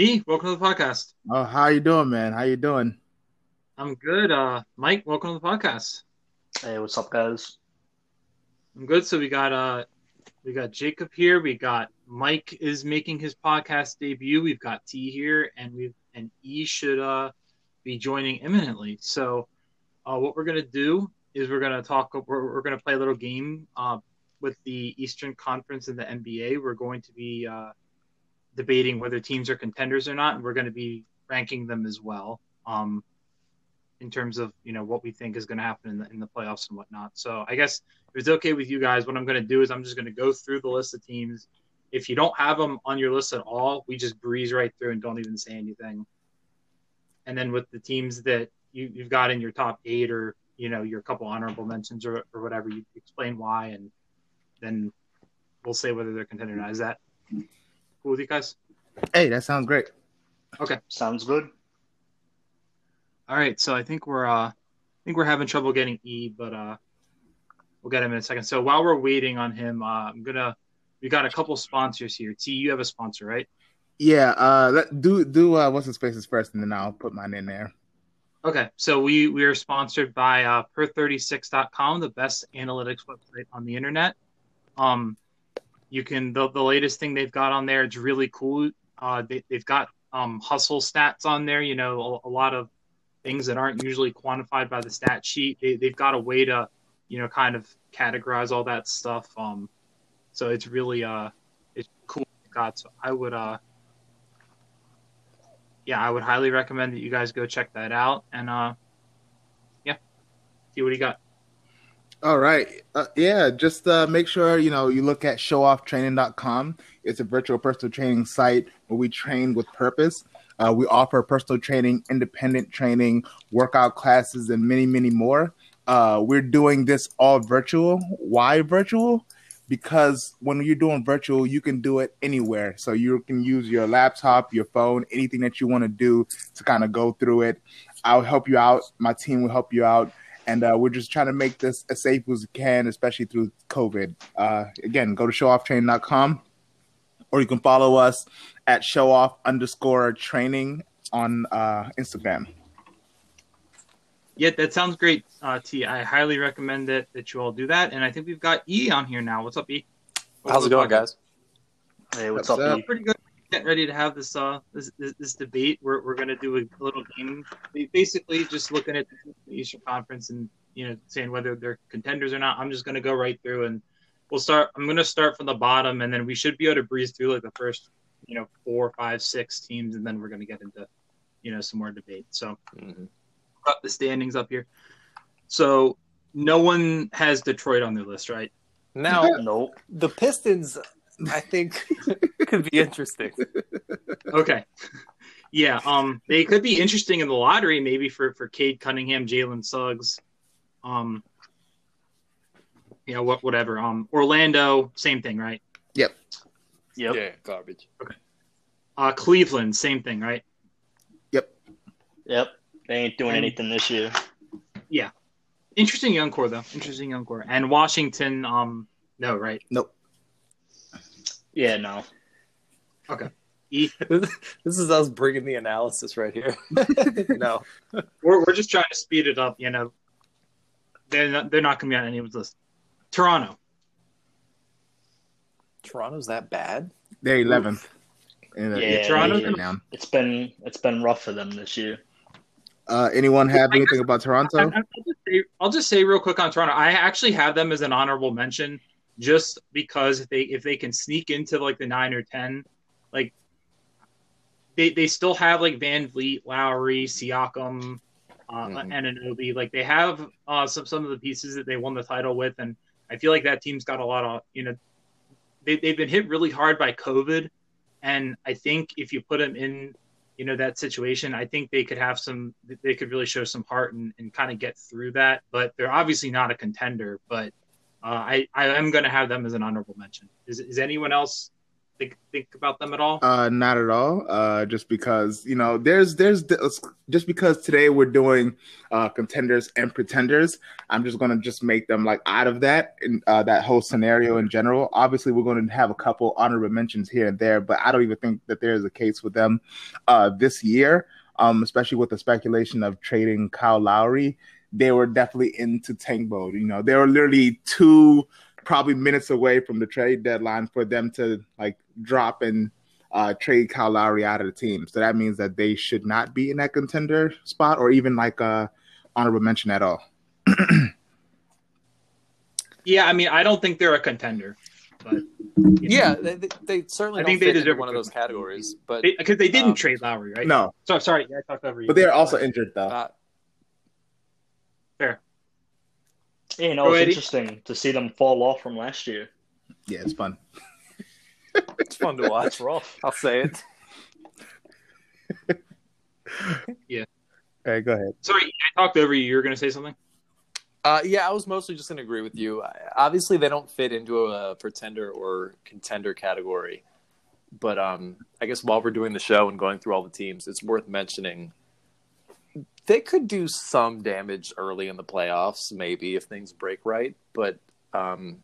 T, welcome to the podcast. Oh, how you doing, man? How you doing? I'm good. Uh, Mike, welcome to the podcast. Hey, what's up, guys? I'm good. So we got uh, we got Jacob here. We got Mike is making his podcast debut. We've got T here, and we've and E should uh be joining imminently. So, uh, what we're gonna do is we're gonna talk. We're, we're gonna play a little game uh with the Eastern Conference and the NBA. We're going to be uh debating whether teams are contenders or not, and we're going to be ranking them as well. Um, in terms of you know what we think is going to happen in the, in the playoffs and whatnot. So I guess if it's okay with you guys, what I'm going to do is I'm just going to go through the list of teams. If you don't have them on your list at all, we just breeze right through and don't even say anything. And then with the teams that you, you've got in your top eight or you know your couple honorable mentions or, or whatever, you explain why, and then we'll say whether they're contender or not. Is that cool with you guys? Hey, that sounds great. Okay. Sounds good. All right, so I think we're uh I think we're having trouble getting E, but uh we'll get him in a second. So while we're waiting on him, uh, I'm gonna we got a couple sponsors here. T, you have a sponsor, right? Yeah. Uh, let, do do uh, what's the spaces first, and then I'll put mine in there. Okay, so we we are sponsored by uh, Per36.com, the best analytics website on the internet. Um, you can the, the latest thing they've got on there. It's really cool. Uh, they, they've got um, hustle stats on there. You know, a, a lot of things that aren't usually quantified by the stat sheet. They, they've got a way to, you know, kind of categorize all that stuff. Um, so it's really uh, it's cool. God, so I would uh, yeah, I would highly recommend that you guys go check that out. And uh, yeah, see what you got. All right. Uh, yeah, just uh, make sure you know you look at showofftraining.com. It's a virtual personal training site where we train with purpose. Uh, we offer personal training, independent training, workout classes, and many, many more. Uh, we're doing this all virtual. Why virtual? Because when you're doing virtual, you can do it anywhere. So you can use your laptop, your phone, anything that you want to do to kind of go through it. I'll help you out. My team will help you out and uh, we're just trying to make this as safe as we can, especially through COVID. Uh, again, go to showofftraining.com or you can follow us at showoff underscore training on uh, Instagram. Yeah, that sounds great, uh, T. I highly recommend that that you all do that. And I think we've got E on here now. What's up, E? What's How's it going, guys? Hey, what's, What's up? up? E? Pretty good. Getting ready to have this uh this this, this debate. We're we're gonna do a little game, basically just looking at the Eastern Conference and you know saying whether they're contenders or not. I'm just gonna go right through and we'll start. I'm gonna start from the bottom, and then we should be able to breeze through like the first you know four, five, six teams, and then we're gonna get into you know some more debate. So Mhm. got the standings up here. So no one has Detroit on their list, right? Now, Nope. the Pistons, I think, could be interesting. Okay. Yeah, um, they could be interesting in the lottery, maybe for for Cade Cunningham, Jalen Suggs, um, you know, what whatever. Um, Orlando, same thing, right? Yep. Yep. Yeah, garbage. Okay. Uh, Cleveland, same thing, right? Yep. Yep. They ain't doing anything this year. Yeah. Interesting young core though. Interesting young core. And Washington, um, no, right? Yeah, no. E, This is us bringing the analysis right here. no. we're we're just trying to speed it up. You know, they're not, they're not going to be on anyone's list. Toronto, Toronto's that bad? They're 11th. In the- Yeah, Toronto's right gonna- It's been it's been rough for them this year. Uh, anyone have anything about I- Toronto? I'll just, say, I'll just say real quick on Toronto. I actually have them as an honorable mention, just because if they if they can sneak into like the nine or ten, like they they still have like VanVleet, Lowry, Siakam, uh, Mhm. and Anobi. Like they have uh, some some of the pieces that they won the title with, and I feel like that team's got a lot of you know they they've been hit really hard by COVID, and I think if you put them in you know that situation i think they could have some they could really show some heart and, and kind of get through that but they're obviously not a contender but uh, i i am going to have them as an honorable mention is, is anyone else think think about them at all? Uh, not at all. Uh, just because you know, there's there's just because today we're doing uh, contenders and pretenders. I'm just gonna just make them like out of that in uh, that whole scenario in general. Obviously, we're going to have a couple honorable mentions here and there, but I don't even think that there is a case with them uh, this year. Um, especially with the speculation of trading Kyle Lowry, they were definitely into tank mode. You know, they were literally two probably minutes away from the trade deadline for them to like drop and uh, trade Kyle Lowry out of the team. So that means that they should not be in that contender spot or even like a honorable mention at all. yeah, I mean, I don't think they're a contender, but yeah, they, they, they certainly. I think they deserve one of those categories, but because they, they, didn't um, trade Lowry, right? No. So sorry, yeah, I talked over you. But they're also injured though. Uh, Fair. Yeah, you know, it's interesting to see them fall off from last year. Yeah, it's fun. it's fun to watch. rough. I'll say it. yeah. All right, go ahead. Sorry, I talked over you. You were going to say something? Uh, yeah, I was mostly just going to agree with you. Obviously, they don't fit into a pretender or contender category. But um, I guess while we're doing the show and going through all the teams, it's worth mentioning they could do some damage early in the playoffs, maybe if things break right. But um,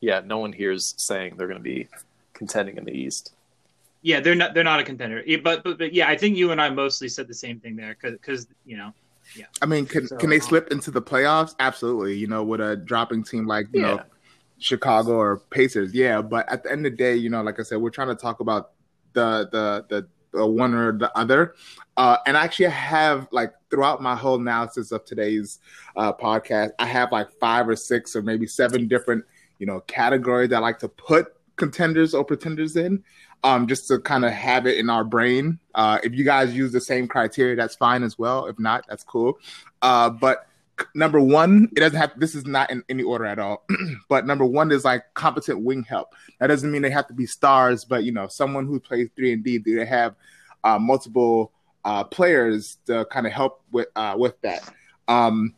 yeah, no one here is saying they're going to be contending in the East. Yeah, they're not. They're not a contender. But but, but yeah, I think you and I mostly said the same thing there because you know. Yeah. I mean, can so, can they slip into the playoffs? Absolutely. You know, with a dropping team like you yeah. know Chicago or Pacers, yeah. But at the end of the day, you know, like I said, we're trying to talk about the the the uh, one or the other. Uh, and I actually, have like throughout my whole analysis of today's uh, podcast, I have like five or six or maybe seven different you know categories that I like to put contenders or pretenders in. Um, just to kind of have it in our brain. Uh, if you guys use the same criteria, that's fine as well. If not, that's cool. Uh, but number one, it doesn't have. This is not in any order at all. but number one is like competent wing help. That doesn't mean they have to be stars, but you know, someone who plays three and D, Do they have uh, multiple uh, players to kind of help with uh, with that. Um,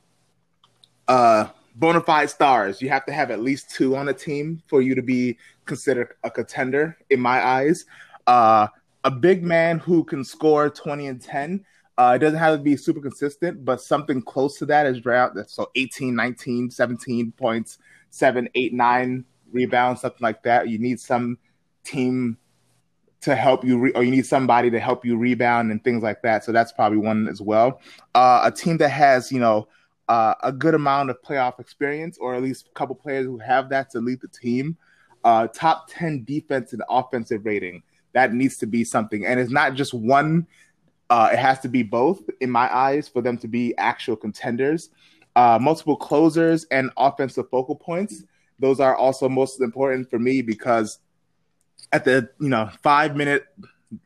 uh, bona fide stars. You have to have at least two on a team for you to be considered a contender, in my eyes. Uh, a big man who can score 20 and 10 uh, it doesn't have to be super consistent, but something close to that is round. So 18, 19, 17 points, 7, 8, 9 rebounds, something like that. You need some team to help you, re- or you need somebody to help you rebound and things like that. So that's probably one as well. Uh, a team that has, you know, uh, a good amount of playoff experience, or at least a couple players who have that to lead the team. Uh, top 10 defense and offensive rating. That needs to be something. And it's not just one uh, it has to be both, in my eyes, for them to be actual contenders. Uh, multiple closers and offensive focal points. Those are also most important for me because at the you know five minute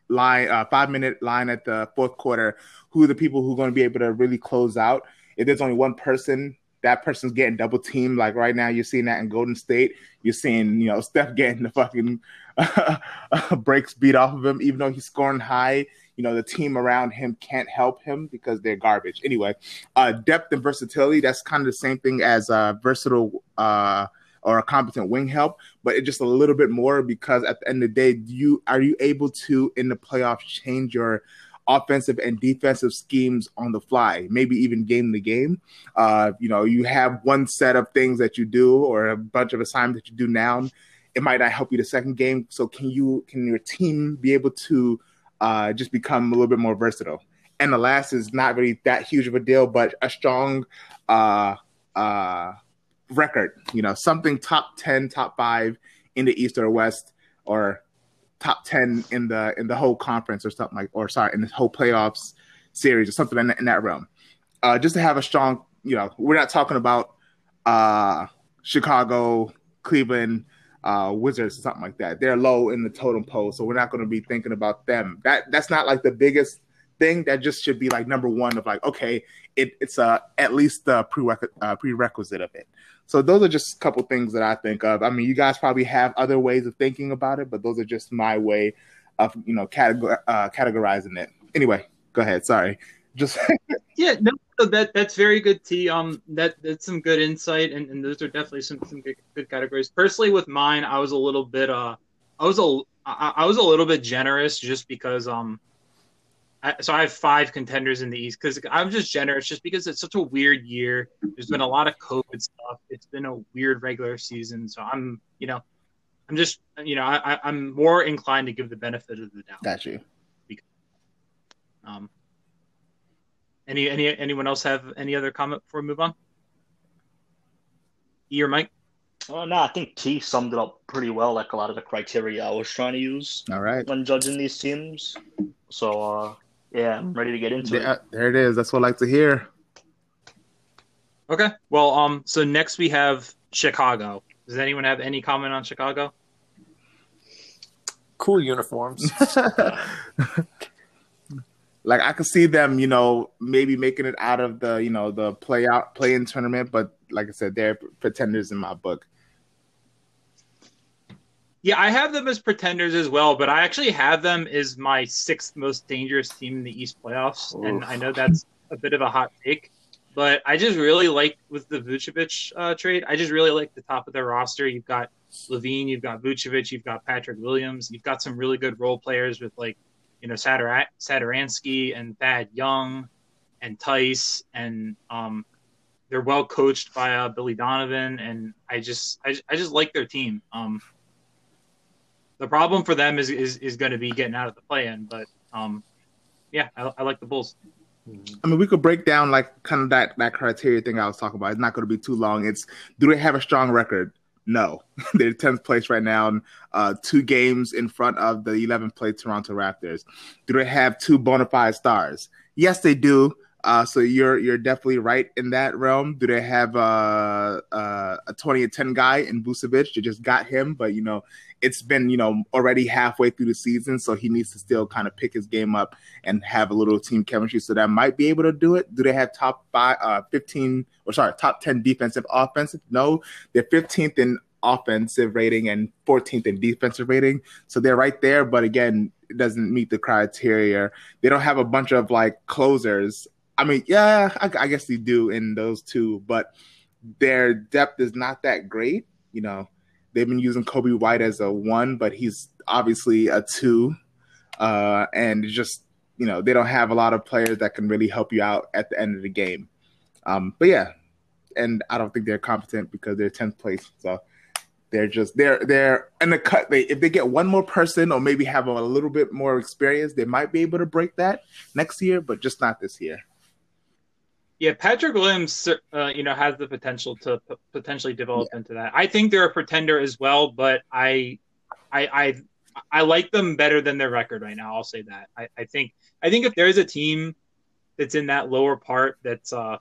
line, uh, five minute line at the fourth quarter, who are the people who are going to be able to really close out? If there's only one person, that person's getting double teamed. Like right now, you're seeing that in Golden State. You're seeing you know Steph getting the fucking breaks beat off of him, even though he's scoring high you know the team around him can't help him because they're garbage. Anyway, uh, depth and versatility that's kind of the same thing as uh, versatile uh, or a competent wing help, but it's just a little bit more because at the end of the day, you are you able to in the playoffs change your offensive and defensive schemes on the fly, maybe even game the game. Uh, you know, you have one set of things that you do or a bunch of assignments that you do now. It might not help you the second game. So can you can your team be able to uh, just become a little bit more versatile. And the last is not really that huge of a deal, but a strong uh, uh, record. You know, something top ten, top five in the East or West, or top ten in the in the whole conference, or something like, or sorry, in the whole playoffs series, or something in, in that realm. Uh, just to have a strong, you know, we're not talking about uh, Chicago, Cleveland, uh, Wizards or something like that. They're low in the totem pole, so we're not going to be thinking about them. That that's not like the biggest thing. That just should be like number one of like okay, it, it's a at least the prereq- uh, prerequisite of it. So those are just a couple things that I think of. I mean, you guys probably have other ways of thinking about it, but those are just my way of you know categor- uh, categorizing it. Anyway, go ahead. Sorry, just yeah, no, that that's very good. T. Um, that that's some good insight, and, and those are definitely some some good, good categories. Personally, with mine, I was a little bit uh, I was a I, I was a little bit generous just because um I, so I have five contenders in the East because I'm just generous just because it's such a weird year. There's been a lot of COVID stuff. It's been a weird regular season, so I'm you know I'm just you know I, I'm more inclined to give the benefit of the doubt. Got you. Because, um, any any anyone else have any other comment before we move on? E or Mike? Oh, no, I think T summed it up pretty well, like a lot of the criteria I was trying to use. All right. When judging these teams. So, uh, yeah, I'm ready to get into yeah, it. There it is. That's what I like to hear. Okay. Well, um, so next we have Chicago. Does anyone have any comment on Chicago? Cool uniforms. like I could see them, you know, maybe making it out of the, you know, the play out play in tournament, but like I said, they're pretenders in my book. Yeah, I have them as pretenders as well, but I actually have them as my sixth most dangerous team in the East playoffs, Oof. and I know that's a bit of a hot take, but I just really like with the Vucevic uh, trade. I just really like the top of their roster. You've got LaVine, you've got Vucevic, you've got Patrick Williams, you've got some really good role players with like you know Sadar- and Thad Young and Theis and um, they're well coached by uh, Billy Donovan, and I just I, I just like their team. Um, the problem for them is is, is going to be getting out of the play-in, but um, yeah, I, I like the Bulls. I mean, we could break down like kind of that that criteria thing I was talking about. It's not going to be too long. It's do they have a strong record? No, they're tenth place right now, uh, two games in front of the 11th place Toronto Raptors. Do they have two bona fide stars? Yes, they do. Uh, so you're you're definitely right in that realm. Do they have uh, uh, a 20 and 10 guy in Vucevic? You just got him, but you know it's been you know already halfway through the season, so he needs to still kind of pick his game up and have a little team chemistry. So that might be able to do it. Do they have top five, uh, 15 or sorry, top 10 defensive offensive? No, they're 15th in offensive rating and 14th in defensive rating. So they're right there, but again, it doesn't meet the criteria. They don't have a bunch of like closers I mean, yeah, I, I, guess they do in those two, but their depth is not that great. You know, they've been using Coby White as a one, but he's obviously a two, uh, and just you know they don't have a lot of players that can really help you out at the end of the game. Um, but yeah, and I don't think they're competent because they're tenth place, so they're just they're they're in the cut. They if they get one more person or maybe have a little bit more experience, they might be able to break that next year, but just not this year. Yeah, Patrick Williams, uh, you know, has the potential to p- potentially develop yeah. into that. I think they're a pretender as well, but I, I, I, I like them better than their record right now. I'll say that. I, I think, I think if there's a team that's in that lower part, that's, uh,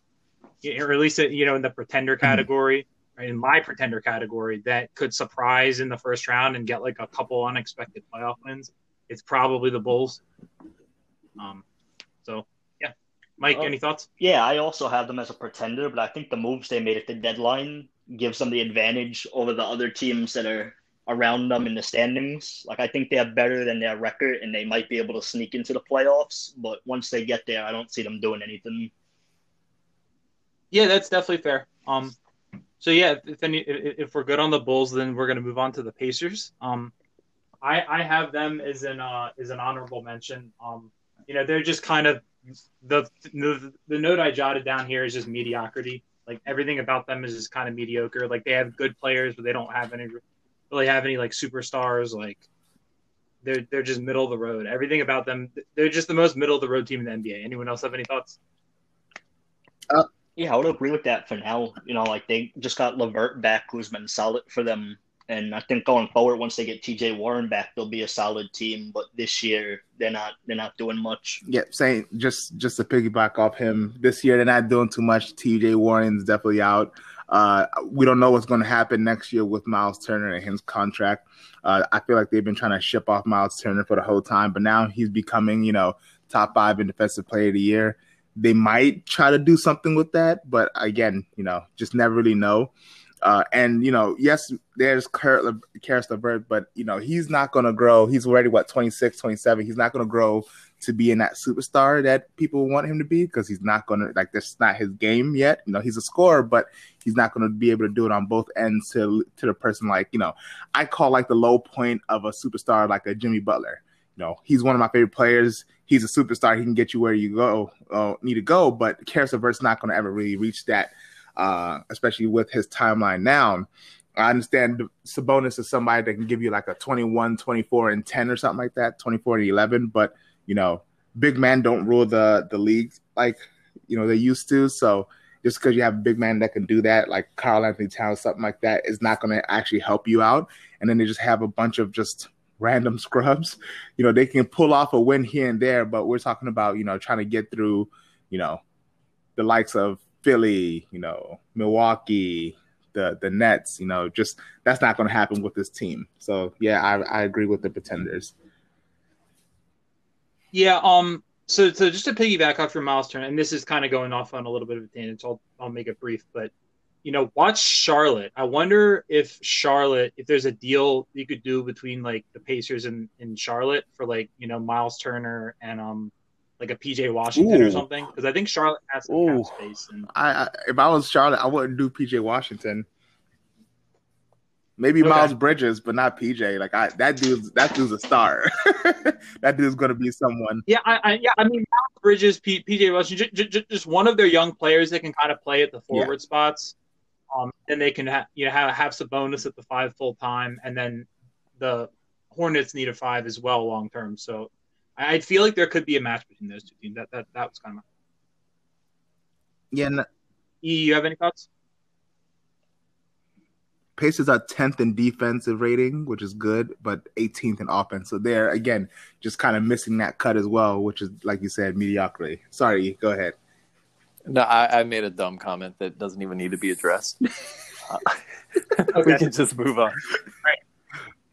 or at least you know in the pretender mm-hmm. category, mm-hmm. right, in my pretender category, that could surprise in the first round and get like a couple unexpected playoff wins, it's probably the Bulls. Um, Mike, uh, any thoughts? Yeah, I also have them as a pretender, but I think the moves they made at the deadline gives them the advantage over the other teams that are around them in the standings. Like I think they are better than their record, and they might be able to sneak into the playoffs. But once they get there, I don't see them doing anything. Yeah, that's definitely fair. Um, so yeah, if any, if we're good on the Bulls, then we're gonna move on to the Pacers. Um, I I have them as an uh as an honorable mention. Um, you know, they're just kind of the, the the note I jotted down here is just mediocrity. Like everything about them is just kind of mediocre. Like they have good players, but they don't have any really have any like superstars. Like they're they're just middle of the road. Everything about them, they're just the most middle of the road team in the NBA. Anyone else have any thoughts? Uh, yeah, I would agree with that for now. You know, like they just got LeVert back, who's been solid for them and I think going forward, once they get TJ Warren back, they'll be a solid team. But this year, they're not they're not doing much. Yeah, saying just just to piggyback off him, this year they're not doing too much. TJ Warren's definitely out. Uh, we don't know what's going to happen next year with Myles Turner and his contract. Uh, I feel like they've been trying to ship off Myles Turner for the whole time, but now he's becoming, you know, top five in defensive player of the year. They might try to do something with that, but again, you know, just never really know. Uh, and you know, yes, there's Caris LeVert, but you know, he's not going to grow. He's already what 26, 27. He's not going to grow to be in that superstar that people want him to be because he's not going to like that's not his game yet. You know, he's a scorer, but he's not going to be able to do it on both ends to to the person like you know. I call like the low point of a superstar like a Jimmy Butler. You know, he's one of my favorite players. He's a superstar. He can get you where you go uh, need to go, but Caris LeVert's not going to ever really reach that, uh, especially with his timeline now. I understand Sabonis is somebody that can give you like a 21, 24, and 10 or something like that, 24 and 11, but you know, big men don't rule the the league like you know they used to. So just because you have a big man that can do that, like Karl-Anthony Towns, something like that, is not going to actually help you out. And then they just have a bunch of just random scrubs. You know, they can pull off a win here and there, but we're talking about you know trying to get through, you know, the likes of Philly, you know, Milwaukee, the the Nets. You know, just that's not going to happen with this team. So yeah, I, I agree with the pretenders. Yeah. Um. So, so just to piggyback off your Myles Turner, and this is kind of going off on a little bit of a tangent. So I'll, I'll make it brief, but you know, watch Charlotte. I wonder if Charlotte, if there's a deal you could do between like the Pacers and, and Charlotte for like you know Miles Turner and um like a PJ Washington Ooh. or something, because I think Charlotte has some cap space. And... I, I if I was Charlotte, I wouldn't do PJ Washington. Maybe okay. Miles Bridges, but not PJ. Like I, that dude's that dude's a star. that dude's gonna be someone. Yeah, I, I yeah, I mean Miles Bridges, P, PJ Washington, j- j- just one of their young players that can kind of play at the forward yeah. spots. Um, and they can ha- you know have have Sabonis at the five full time, and then the Hornets need a five as well long term. So I, I feel like there could be a match between those two teams. That that that was kind of. My... Yeah. No. E, you have any thoughts? Pacers are 10th in defensive rating, which is good, but 18th in offense. So they're again just kind of missing that cut as well, which is like you said, mediocrity. Sorry, go ahead. No, I, I made a dumb comment that doesn't even need to be addressed. uh, okay. we can just move on. All right.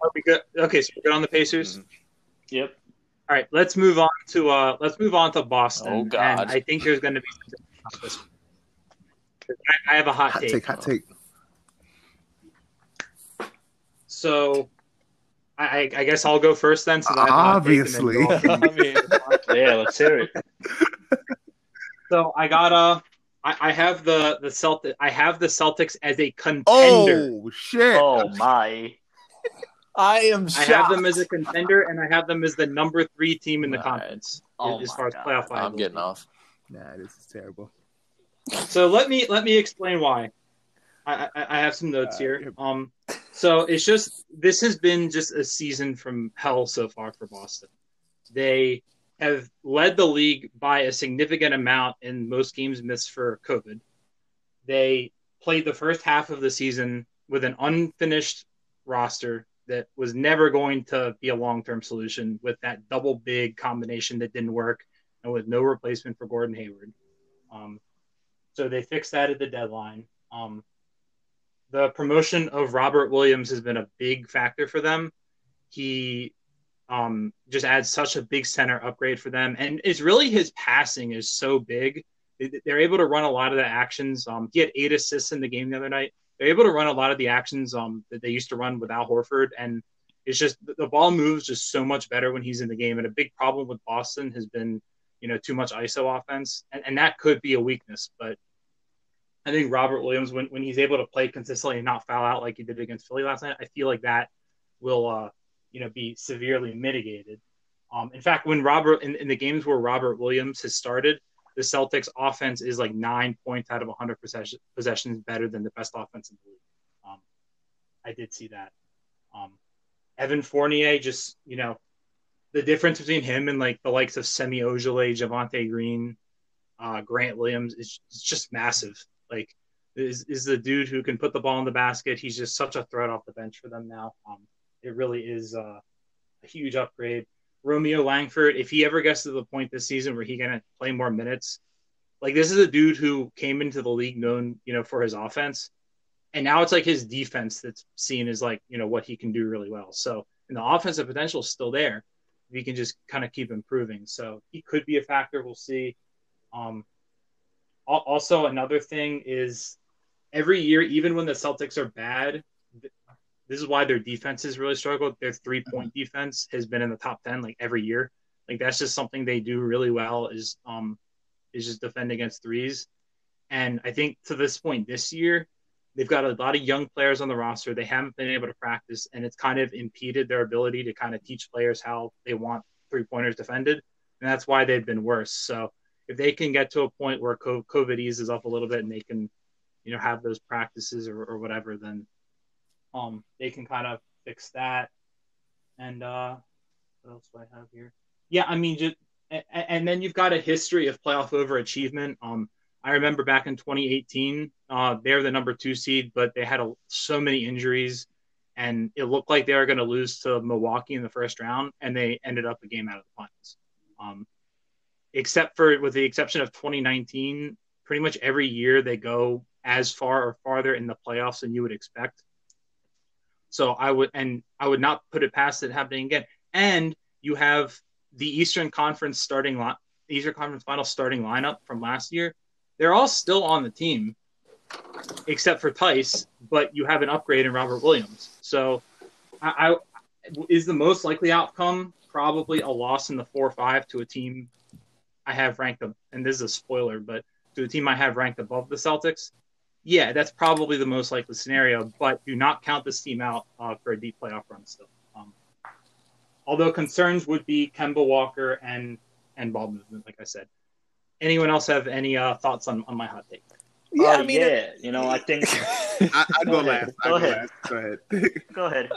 Are we good? Okay, so we're good on the Pacers. Mm-hmm. Yep. All right, let's move on to uh let's move on to Boston. Oh God! And I think there's going to be. I, I have a hot, hot take. take. Hot take. So, I, I guess I'll go first then. So Obviously, yeah, let's hear it. So I got a. I, I have the the Celtic. I have the Celtics as a contender. Oh shit! Oh my! I am. Shocked. I have them as a contender, and I have them as the number three team in the right. conference oh as far God. as playoff. I'm getting off. Nah, this is terrible. So let me let me explain why. I, I, I have some notes uh, here. Um, so it's just this has been just a season from hell so far for Boston. They have led the league by a significant amount in most games missed for COVID. They played the first half of the season with an unfinished roster that was never going to be a long term solution with that double big combination that didn't work and with no replacement for Gordon Hayward. Um, so they fixed that at the deadline. Um, the promotion of Robert Williams has been a big factor for them. He um, just adds such a big center upgrade for them, and it's really his passing is so big. They're able to run a lot of the actions. Um, he had eight assists in the game the other night. They're able to run a lot of the actions um, that they used to run without Horford, and it's just the ball moves just so much better when he's in the game. And a big problem with Boston has been, you know, too much ISO offense, and, and that could be a weakness. But I think Robert Williams, when, when he's able to play consistently and not foul out like he did against Philly last night, I feel like that will, uh, you know, be severely mitigated. Um, in fact, when Robert in, in, the games where Robert Williams has started, the Celtics offense is like nine points out of 100 possession, possessions better than the best offense in the league. Um, I did see that. Um, Evan Fournier, just you know, the difference between him and like the likes of Semi Ojeleye, Javonte Green, uh, Grant Williams is, is just massive. Like is is the dude who can put the ball in the basket. He's just such a threat off the bench for them now. Um, it really is uh, a huge upgrade. Romeo Langford, if he ever gets to the point this season where he can play more minutes, like this is a dude who came into the league known, you know, for his offense, and now it's like his defense that's seen as like you know what he can do really well. So, and the offensive potential is still there. If he can just kind of keep improving, so he could be a factor. We'll see. Um, also, another thing is every year, even when the Celtics are bad, this is why their defense has really struggled. Their three point defense has been in the top ten like every year. Like that's just something they do really well is um is just defend against threes. And I think to this point this year, they've got a lot of young players on the roster. They haven't been able to practice, and it's kind of impeded their ability to kind of teach players how they want three pointers defended, and that's why they've been worse. So if they can get to a point where COVID eases up a little bit and they can, you know, have those practices or, or whatever, then um they can kind of fix that. And uh, what else do I have here? Yeah, I mean, just and, and then you've got a history of playoff overachievement. Um, I remember back in 2018, uh, they're the number two seed, but they had a, so many injuries, and it looked like they were going to lose to Milwaukee in the first round, and they ended up a game out of the finals. Um, except for, with the exception of 2019, pretty much every year they go as far or farther in the playoffs than you would expect. So I would, and I would not put it past it happening again. And you have the Eastern Conference starting line, Eastern Conference Final starting lineup from last year they're all still on the team, except for Theis. But you have an upgrade in Robert Williams. So, I, I is the most likely outcome probably a loss in the four five to a team I have ranked, and this is a spoiler, but to a team I have ranked above the Celtics. Yeah, that's probably the most likely scenario. But do not count this team out uh, for a deep playoff run still. Um, although concerns would be Kemba Walker and and ball movement, like I said anyone else have any uh, thoughts on, on my hot take? Yeah, uh, I mean, yeah. It, you know, I think I, I go, go last. Go, go ahead. Go ahead. go ahead.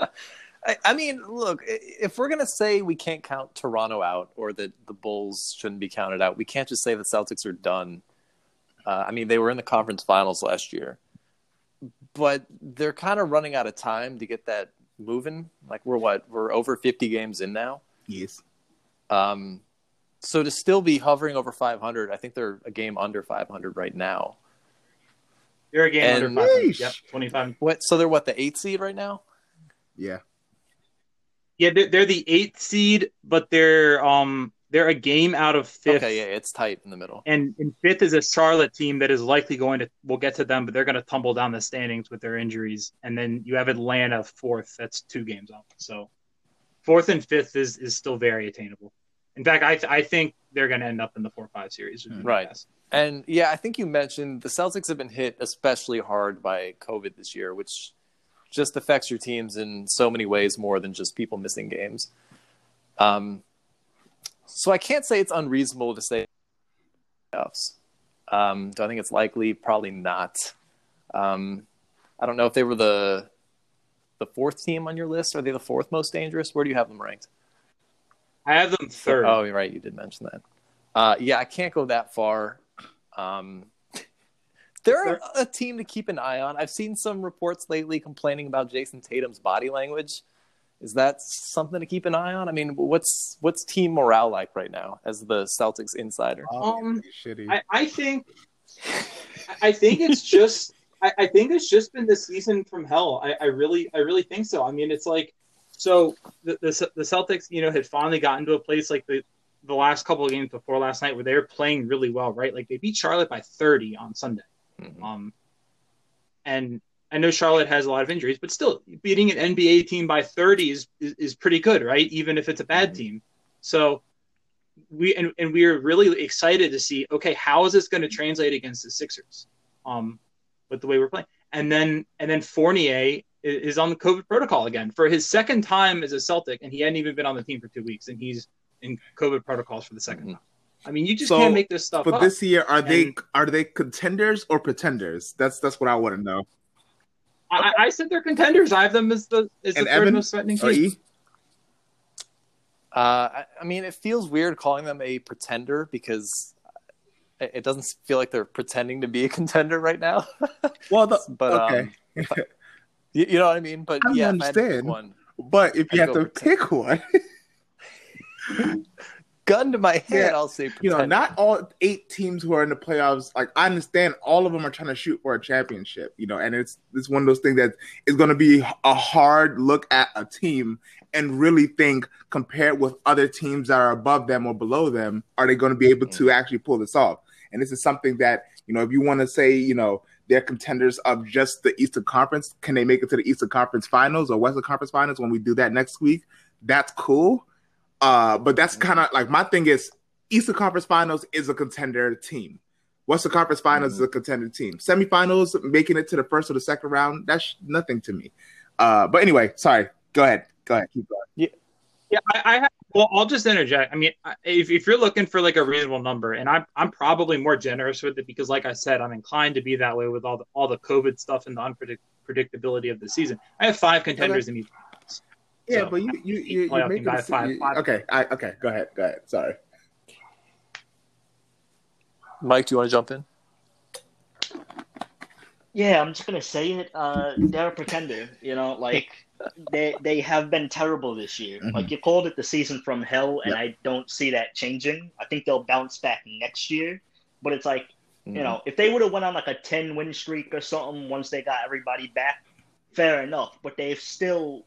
I, I mean, look, if we're gonna say we can't count Toronto out or that the Bulls shouldn't be counted out, we can't just say the Celtics are done. Uh, I mean, they were in the conference finals last year, but they're kind of running out of time to get that moving. Like we're what? We're over fifty games in now. Yes. Um, so to still be hovering over 500, I think they're a game under 500 right now. They're a game and, under 500. Yep, 25. What? So they're what the eighth seed right now? Yeah. Yeah, they're, they're the eighth seed, but they're um they're a game out of fifth. Okay, yeah, it's tight in the middle. And in fifth is a Charlotte team that is likely going to. We'll get to them, but they're going to tumble down the standings with their injuries. And then you have Atlanta fourth. That's two games off. So fourth and fifth is is still very attainable. In fact, I th- I think they're going to end up in the four five series. Right. And yeah, I think you mentioned the Celtics have been hit especially hard by COVID this year, which just affects your teams in so many ways more than just people missing games. Um, so I can't say it's unreasonable to say playoffs. Um, do I think it's likely? Probably not. Um, I don't know if they were the the fourth team on your list. Are they the fourth most dangerous? Where do you have them ranked? I have them third. Oh, you're right. You did mention that. Uh, yeah, I can't go that far. Um, they're a team to keep an eye on. I've seen some reports lately complaining about Jayson Tatum's body language. Is that something to keep an eye on? I mean, what's what's team morale like right now as the Celtics insider? Um, I, I think I think it's just I, I, think it's just been the season from hell. I, I really I really think so. I mean, it's like so the, the, the Celtics, you know, had finally gotten to a place like the the last couple of games before last night where they were playing really well, right? Like they beat Charlotte by 30 on Sunday. Mm-hmm. Um, and I know Charlotte has a lot of injuries, but still beating an NBA team by 30 is, is, is pretty good, right? Even if it's a bad mm-hmm. team. So we and, and we are really excited to see, okay, how is this going to translate against the Sixers? Um, with the way we're playing. And then and then Fournier is on the COVID protocol again for his second time as a Celtic, and he hadn't even been on the team for two weeks, and he's in COVID protocols for the 2nd mm-hmm. time. I mean, you just so, can't make this stuff. But up. this year, are and, they are they contenders or pretenders? That's that's what I want to know. I, I, said they're contenders. I have them as the as the third most threatening team. Uh, I, I mean, it feels weird calling them a pretender because it doesn't feel like they're pretending to be a contender right now. well, the, but okay. Um, you, you know what I mean? But I yeah, understand. One, but if you I'd have to pick one, gun to my head, yeah, I'll say. You know, not all eight teams who are in the playoffs. Like I understand, all of them are trying to shoot for a championship. You know, and it's it's one of those things that is going to be a hard look at a team and really think compared with other teams that are above them or below them, are they going to be able to mm. actually pull this off? And this is something that you know, if you want to say, you know, they're contenders of just the Eastern Conference. Can they make it to the Eastern Conference Finals or Western Conference Finals when we do that next week? That's cool. Uh, but that's kind of like my thing is Eastern Conference Finals is a contender team. Western Conference Finals mm-hmm. is a contender team. Semifinals, making it to the first or the second round, that's nothing to me. Uh, but anyway, sorry. Go ahead. Go ahead. Keep going. Yeah. Yeah, I, I have, well, I'll just interject. I mean, if, if you're looking for like a reasonable number, and I'm I'm probably more generous with it because, like I said, I'm inclined to be that way with all the all the COVID stuff and the unpredictability of the season. I have five contenders okay. in each. Yeah, so, but you you you, you make it five, you, five. Okay, I, okay, go ahead, go ahead. Sorry, Mike. Do you want to jump in? Yeah, I'm just gonna say it. Uh, they're a pretender. You know, like they they have been terrible this year. Mm-hmm. Like you called it the season from hell, and yep. I don't see that changing. I think they'll bounce back next year, but it's like mm-hmm. you know if they would have went on like a ten win streak or something once they got everybody back, fair enough. But they've still,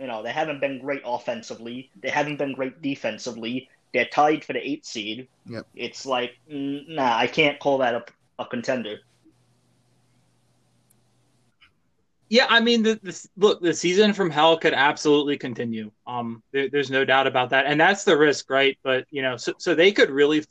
you know, they haven't been great offensively. They haven't been great defensively. They're tied for the eighth seed. Yep. It's like nah, I can't call that a, a contender. Yeah, I mean, the, the, look, the season from hell could absolutely continue. Um, there, there's no doubt about that, and that's the risk, right? But you know, so, so they could really,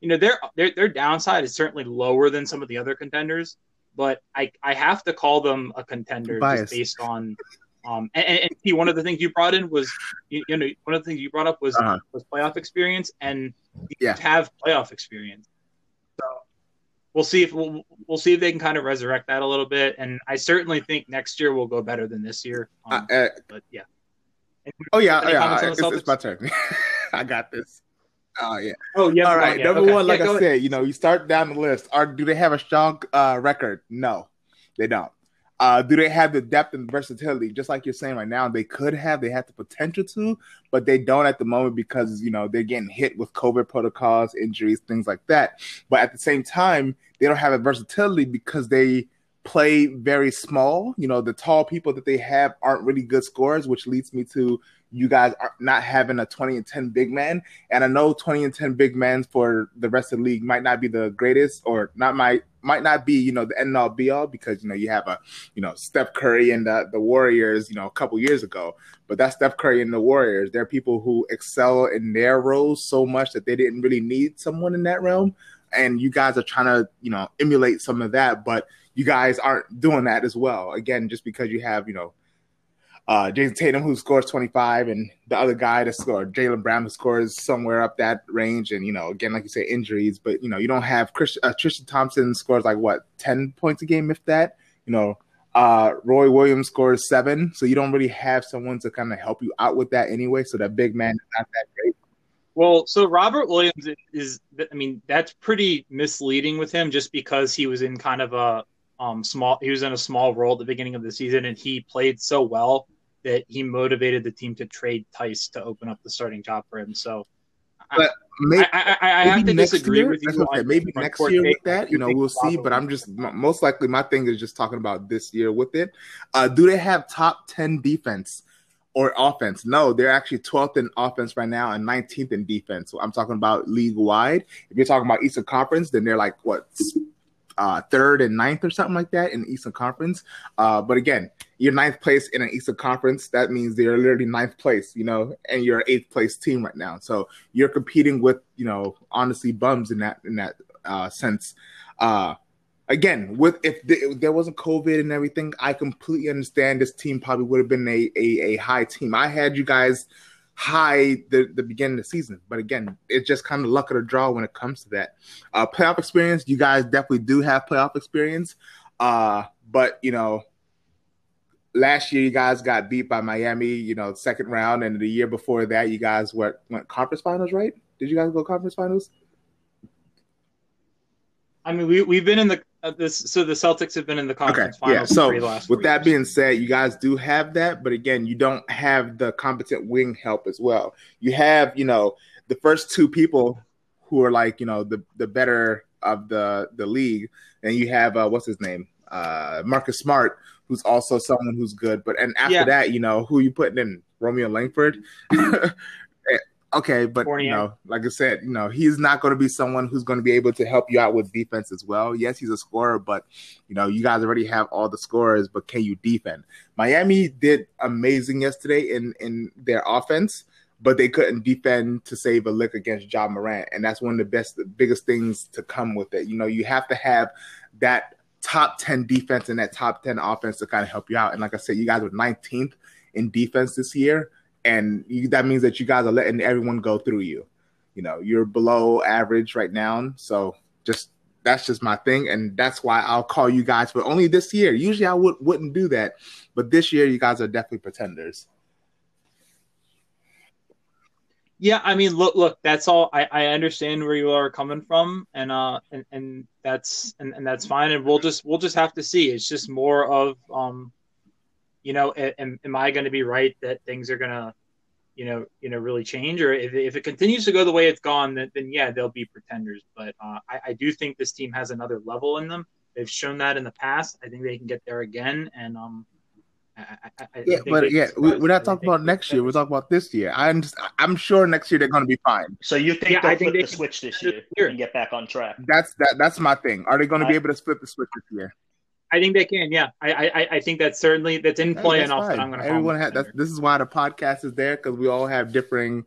you know, their their their downside is certainly lower than some of the other contenders, but I I have to call them a contender Bias. just based on, um, and, and, and one of the things you brought in was, you, you know, one of the things you brought up was uh-huh. was playoff experience, and you yeah. have playoff experience So we'll see if we'll, we'll see if they can kind of resurrect that a little bit. And I certainly think next year will go better than this year. Um, uh, uh, but yeah. oh yeah, oh, yeah. It's, it's, my turn. I got this. Oh yeah. Oh yeah. All right. Yeah. Number okay. one, like yeah, I said, ahead. you know, you start down the list. Are do they have a strong uh, record? No, they don't. Uh, do they have the depth and versatility? Just like you're saying right now, they could have. They have the potential to, but they don't at the moment because you know they're getting hit with COVID protocols, injuries, things like that. But at the same time, they don't have a versatility because they play very small. You know, the tall people that they have aren't really good scorers, which leads me to you guys are not having a 20 and 10 big man. And I know 20 and 10 big men for the rest of the league might not be the greatest or not might might not be, you know, the end all be all because, you know, you have a, you know, Steph Curry and the, the Warriors, you know, a couple years ago. But that's Steph Curry and the Warriors. They're people who excel in their roles so much that they didn't really need someone in that realm. And you guys are trying to, you know, emulate some of that, but you guys aren't doing that as well. Again, just because you have, you know, uh, Jayson Tatum, who scores 25, and the other guy that scored, Jaylen Brown, who scores somewhere up that range. And, you know, again, like you say, injuries, but, you know, you don't have Chris, uh, Tristan Thompson scores like what, 10 points a game, if that, you know, uh, Roy Williams scores seven. So you don't really have someone to kind of help you out with that anyway. So that big man is not that great. Well, so Robert Williams is, I mean, that's pretty misleading with him just because he was in kind of a um, small, he was in a small role at the beginning of the season and he played so well that he motivated the team to trade Theis to open up the starting job for him. So, but maybe, I, I, I have to disagree year, with you. Okay. Maybe next year with that, you know, we'll see. But I'm just most likely my thing is just talking about this year with it. Uh, do they have top ten defense? or offense. No, they're actually 12th in offense right now and 19th in defense. So I'm talking about league wide. If you're talking about Eastern Conference, then they're like what uh, third and ninth or something like that in the Eastern Conference. Uh, but again, you're ninth place in an Eastern Conference. That means they're literally ninth place, you know, and you're eighth place team right now. So you're competing with, you know, honestly bums in that in that uh, sense. Uh, again, with if, the, if, there wasn't COVID and everything, I completely understand this team probably would have been a, a, a high team. I had you guys high the, the beginning of the season. But again, it's just kind of luck of the draw when it comes to that. Uh, playoff experience, you guys definitely do have playoff experience. Uh, but you know, last year you guys got beat by Miami, you know, second round, and the year before that you guys went went conference finals, right? Did you guys go conference finals? I mean, we we've been in the uh, this so the Celtics have been in the conference okay, finals. Yeah. So with that being said, you guys do have that, but again, you don't have the competent wing help as well. You have, you know, the first two people who are like, you know, the the better of the the league, and you have uh, what's his name, uh, Marcus Smart, who's also someone who's good. But and after yeah. that, you know, who you putting in Romeo Langford? Okay, but Fournier. you know, like I said, you know, he's not going to be someone who's going to be able to help you out with defense as well. Yes, he's a scorer, but you know, you guys already have all the scorers, but can you defend? Miami did amazing yesterday in in their offense, but they couldn't defend to save a lick against Ja Morant, and that's one of the best, the biggest things to come with it. You know, you have to have that top 10 defense and that top 10 offense to kind of help you out. And like I said, you guys were 19th in defense this year, and you, that means that you guys are letting everyone go through you. You know, you're below average right now, so just that's just my thing, and that's why I'll call you guys. But only this year. Usually I would wouldn't do that, but this year you guys are definitely pretenders. Yeah, I mean, look, look. That's all. I, I understand where you are coming from, and uh, and, and that's and, and that's fine. And we'll just we'll just have to see. It's just more of um, you know, am, am I going to be right that things are gonna, you know, you know, really change, or if, if it continues to go the way it's gone, then, then yeah, they'll be pretenders. But uh, I, I do think this team has another level in them. They've shown that in the past. I think they can get there again, and um, I, I, yeah, but yeah, we, are not talking about next year. We're talking about this year. I'm just, I'm sure next year they're going to be fine. So you think yeah, they'll I flip think they the switch this year, year and get back on track? That's that. That's my thing. Are they going to be able to flip the switch this year? I think they can. Yeah, I I, I think that's certainly that's in play enough that I'm going to. Everyone has. This is why the podcast is there because we all have differing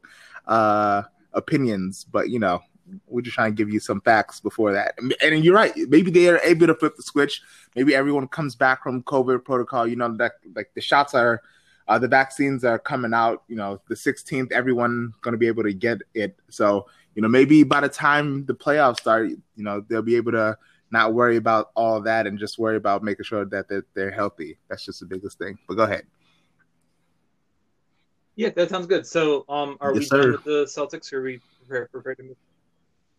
uh opinions, but you know we're just trying to give you some facts before that. And you're right. Maybe they are able to flip the switch. Maybe everyone comes back from COVID protocol. You know that like the shots are, uh, the vaccines are coming out. You know the 16th, everyone going to be able to get it. So you know maybe by the time the playoffs start, you know they'll be able to not worry about all that and just worry about making sure that they're, they're healthy. That's just the biggest thing. But go ahead. Yeah, that sounds good. So, um, are yes, we sir. done with the Celtics? Or are we prepared, prepared to move?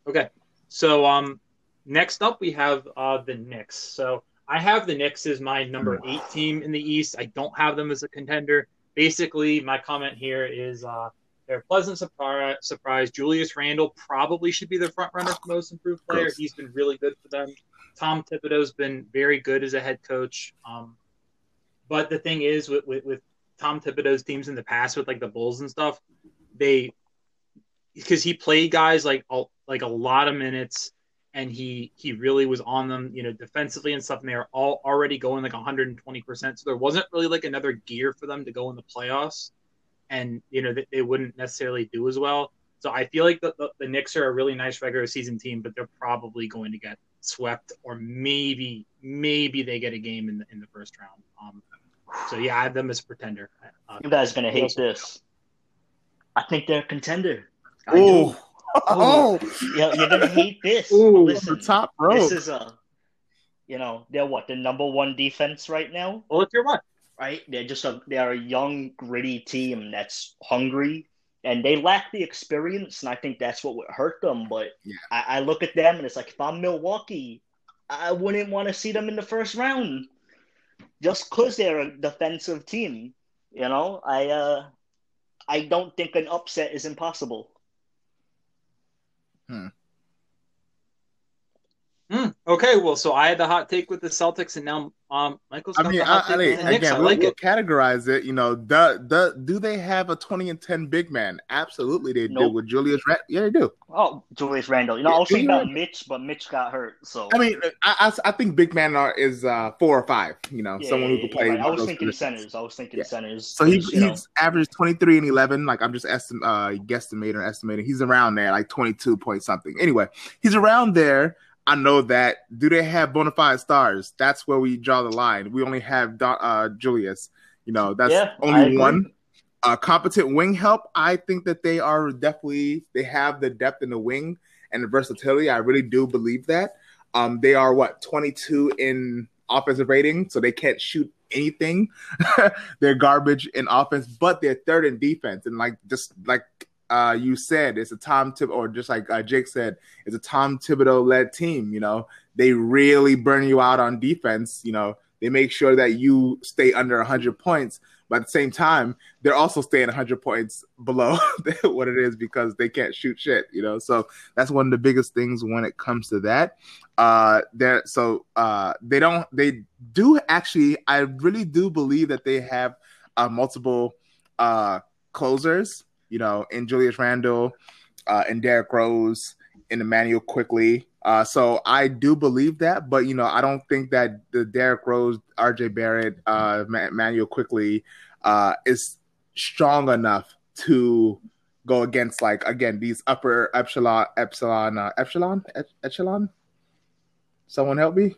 Okay. So um, next up we have uh, the Knicks. So I have the Knicks as my number eight team in the East. I don't have them as a contender. Basically, my comment here is uh, they're a pleasant surprise. Surprise. Julius Randle probably should be the front runner for most improved player. He's been really good for them. Tom Thibodeau's been very good as a head coach. Um, but the thing is, with, with, with Tom Thibodeau's teams in the past, with like the Bulls and stuff, they because he played guys like like a lot of minutes and he he really was on them, you know, defensively and stuff. And they were all already going like 120 percent. So there wasn't really like another gear for them to go in the playoffs, and you know they, they wouldn't necessarily do as well. So I feel like the, the, the Knicks are a really nice regular season team, but they're probably going to get swept, or maybe maybe they get a game in the in the first round. Um, so yeah, I have them as a pretender. Uh, you guys gonna hate this. I think they're a contender. Oh, oh, you're, you're gonna hate this. Ooh, Listen, the top row. This is a, you know, they're what the number one defense right now. Well, if you're what, right? They're just a they're a young, gritty team that's hungry, and they lack the experience, and I think that's what would hurt them. But yeah. I, I look at them, and it's like if I'm Milwaukee, I wouldn't want to see them in the first round, just because they're a defensive team. You know, I uh, I don't think an upset is impossible. Hmm. Okay, well, so I had the hot take with the Celtics, and now um, Michael's. I mean, I, I mean again, we'll, like we'll categorize it. You know, the the do they have a twenty and ten big man? Absolutely, they nope. do with Julius. Randle. yeah, they do. Oh, Julius Randle. You know, I was thinking about Mitch, but Mitch got hurt. So I mean, I, I, I think big man are, is uh, four or five. You know, yeah, someone who can play. Right. I was thinking positions. centers. I was thinking yeah. centers. So he, he's know. averaged twenty three and eleven. Like I'm just estim- uh, guesstimating or estimating. He's around there, like twenty two point something. Anyway, he's around there. I know that. Do they have bona fide stars? That's where we draw the line. We only have uh, Julius. You know, that's yeah, only one. Uh, competent wing help. I think that they are definitely they have the depth in the wing and the versatility. I really do believe that. Um, they are what 22 in offensive rating, so they can't shoot anything. they're garbage in offense, but they're third in defense. And like just like uh, you said it's a Tom Tib or just like uh, Jake said, it's a Tom Thibodeau led team. You know, they really burn you out on defense. You know, they make sure that you stay under 100 points, but at the same time, they're also staying 100 points below what it is because they can't shoot shit. You know, so that's one of the biggest things when it comes to that. Uh, there, so uh, they don't, they do actually. I really do believe that they have uh, multiple uh closers you know, in Julius Randle, uh, and Derrick Rose, and Immanuel Quickley. Uh, so I do believe that, but you know, I don't think that the Derrick Rose, R.J. Barrett, uh, Immanuel Quickley, uh, is strong enough to go against like again these upper epsilon epsilon uh, epsilon echelon. Someone help me.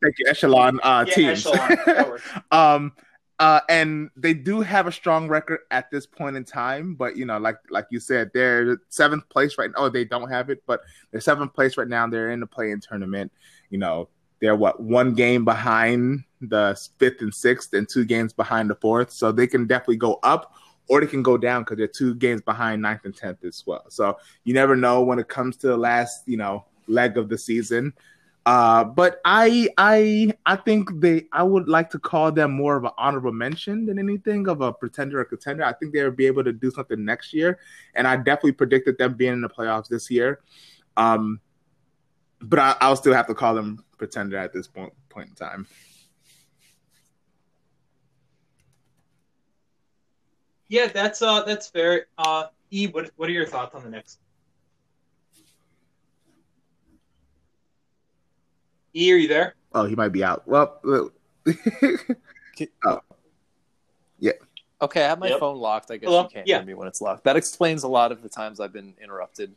Thank you, echelon uh, yeah, teams. Echelon. um, uh, and they do have a strong record at this point in time, but you know, like like you said, they're seventh place right now. Oh, they don't have it, but they're seventh place right now. They're in the play-in tournament. You know, they're what one game behind the fifth and sixth, and two games behind the fourth. So they can definitely go up, or they can go down because they're two games behind ninth and tenth as well. So you never know when it comes to the last, you know, leg of the season. Uh, but I I I think they I would like to call them more of an honorable mention than anything of a pretender or contender. I think they would be able to do something next year, and I definitely predicted them being in the playoffs this year. Um, but I, I'll still have to call them pretender at this point point in time. Yeah, that's uh that's fair. Uh, E, what what are your thoughts on the Knicks? E, are you there? Oh, he might be out. Well, oh. yeah. Okay, I have my yep. phone locked. I guess Hello? you can't yeah. hear me when it's locked. That explains a lot of the times I've been interrupted.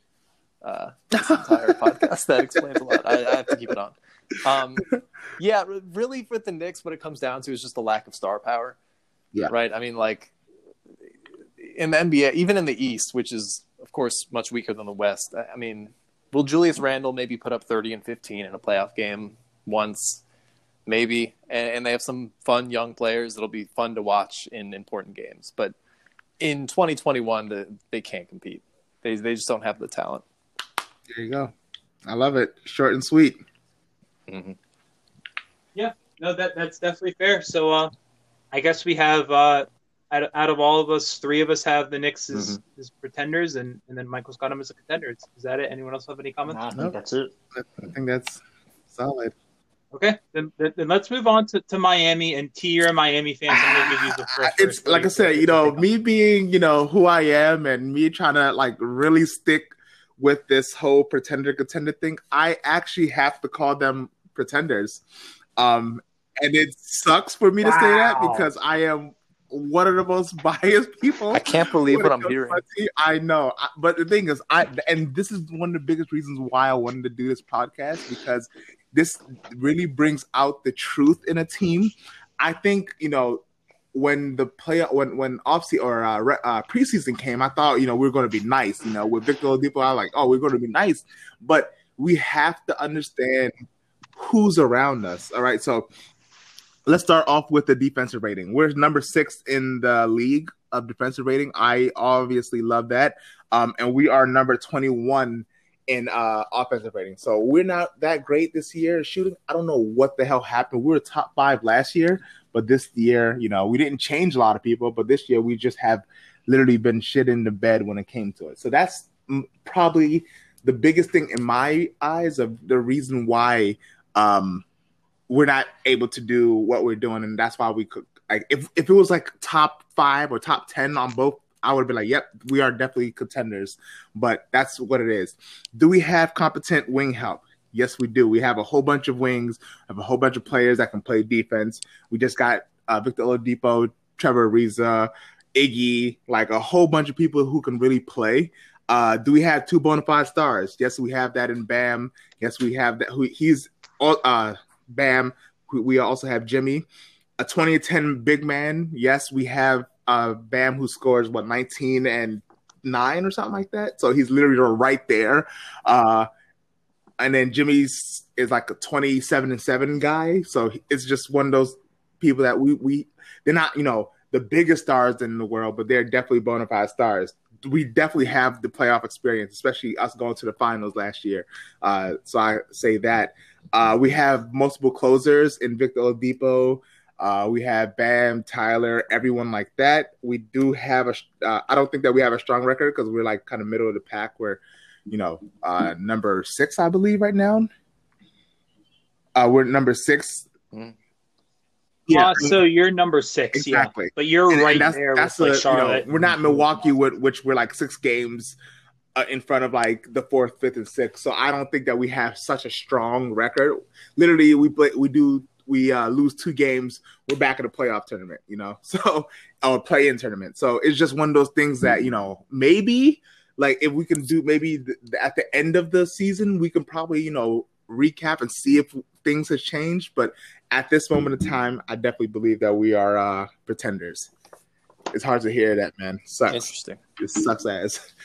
Uh, this entire podcast. That explains a lot. I, I, have to keep it on. Um, yeah, really, with the Knicks, what it comes down to is just the lack of star power. Yeah. Right. I mean, like in the NBA, even in the East, which is of course much weaker than the West. I mean, will Julius Randle maybe put up 30 and 15 in a playoff game once? Maybe. And, and they have some fun young players that'll be fun to watch in important games. But in 2021, the, they can't compete. They, they just don't have the talent. There you go. I love it. Short and sweet. Mm-hmm. Yeah, no, that that's definitely fair. So, uh, I guess we have uh, out, out of all of us, three of us have the Knicks as, mm-hmm. as pretenders, and, and then Michael's got them as a contender. Is, is that it? Anyone else have any comments? Nah, I think that's it. I think that's solid. Okay, then, then, then, let's move on to, to Miami and T. You're a Miami fan, so I'm gonna give you the first. It's like I said, you know, me being you know who I am, and me trying to like really stick with this whole pretender contender thing. I actually have to call them pretenders, um, and it sucks for me wow. to say that because I am one of the most biased people. I can't believe what I'm hearing. I know, but the thing is, I and this is one of the biggest reasons why I wanted to do this podcast because this really brings out the truth in a team. I think you know when the play when when off or uh, uh, preseason came, I thought you know we are going to be nice. You know, with Victor Oladipo, I'm like, oh, we're going to be nice, but we have to understand who's around us. All right, so let's start off with the defensive rating. We're number six in the league of defensive rating. I obviously love that. Um, and we are number 21 in uh, offensive rating. So we're not that great this year shooting. I don't know what the hell happened. We were top five last year, but this year, you know, we didn't change a lot of people, but this year we just have literally been shit in the bed when it came to it. So that's probably the biggest thing in my eyes of the reason why um, we're not able to do what we're doing, and that's why we could. Like, if if it was like top five or top ten on both, I would be like, "Yep, we are definitely contenders." But that's what it is. Do we have competent wing help? Yes, we do. We have a whole bunch of wings, have a whole bunch of players that can play defense. We just got uh, Victor Oladipo, Trevor Ariza, Iggy, like a whole bunch of people who can really play. Uh, do we have two bona fide stars? Yes, we have that in Bam. Yes, we have that. Who he's all, uh, Bam. We also have Jimmy, a 2010 big man. Yes, we have uh, Bam who scores what 19 and nine or something like that. So he's literally right there. Uh, and then Jimmy's is like a 27 and seven guy. So it's just one of those people that we we they're not you know the biggest stars in the world, but they're definitely bona fide stars. We definitely have the playoff experience, especially us going to the finals last year. Uh, so I say that. Uh, we have multiple closers in Victor Oladipo. Uh, we have Bam, Tyler, everyone like that. We do have a. Uh, I don't think that we have a strong record because we're like kind of middle of the pack. We're, you know, uh, number six, I believe, right now. Uh, we're number 6 mm-hmm. Yeah. Uh, so you're number six, Exactly. yeah. But you're And- right and that's, there that's with like the, you know, Charlotte. we're not Milwaukee, with, which we're like six games uh, in front of like the fourth, fifth, and sixth. So I don't think that we have such a strong record. Literally, we play, we do, we uh, lose two games, we're back in the playoff tournament. You know, so or play-in tournament. So it's just one of those things that you know maybe like if we can do maybe th- at the end of the season we can probably you know recap and see if things have changed. But at this moment in time, I definitely believe that we are uh, pretenders. It's hard to hear that, man. Sucks. Interesting. It sucks ass.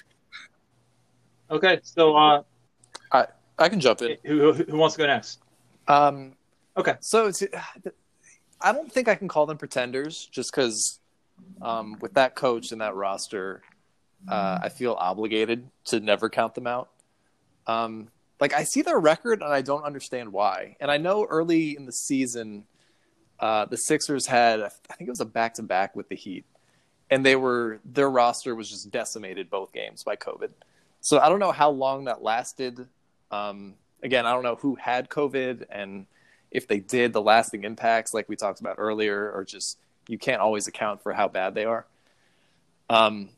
Okay, so uh, I can jump in. who, who wants to go next? Um, Okay. So I don't think I can call them pretenders just because um, with that coach and that roster, uh, I feel obligated to never count them out. Um, like I see their record and I don't understand why. And I know early in the season, uh, the Sixers had I think it was a back to back with the Heat, and they were their roster was just decimated both games by COVID. So I don't know how long that lasted. Um, again, I don't know who had COVID and if they did, the lasting impacts, like we talked about earlier, are just you can't always account for how bad they are. Um,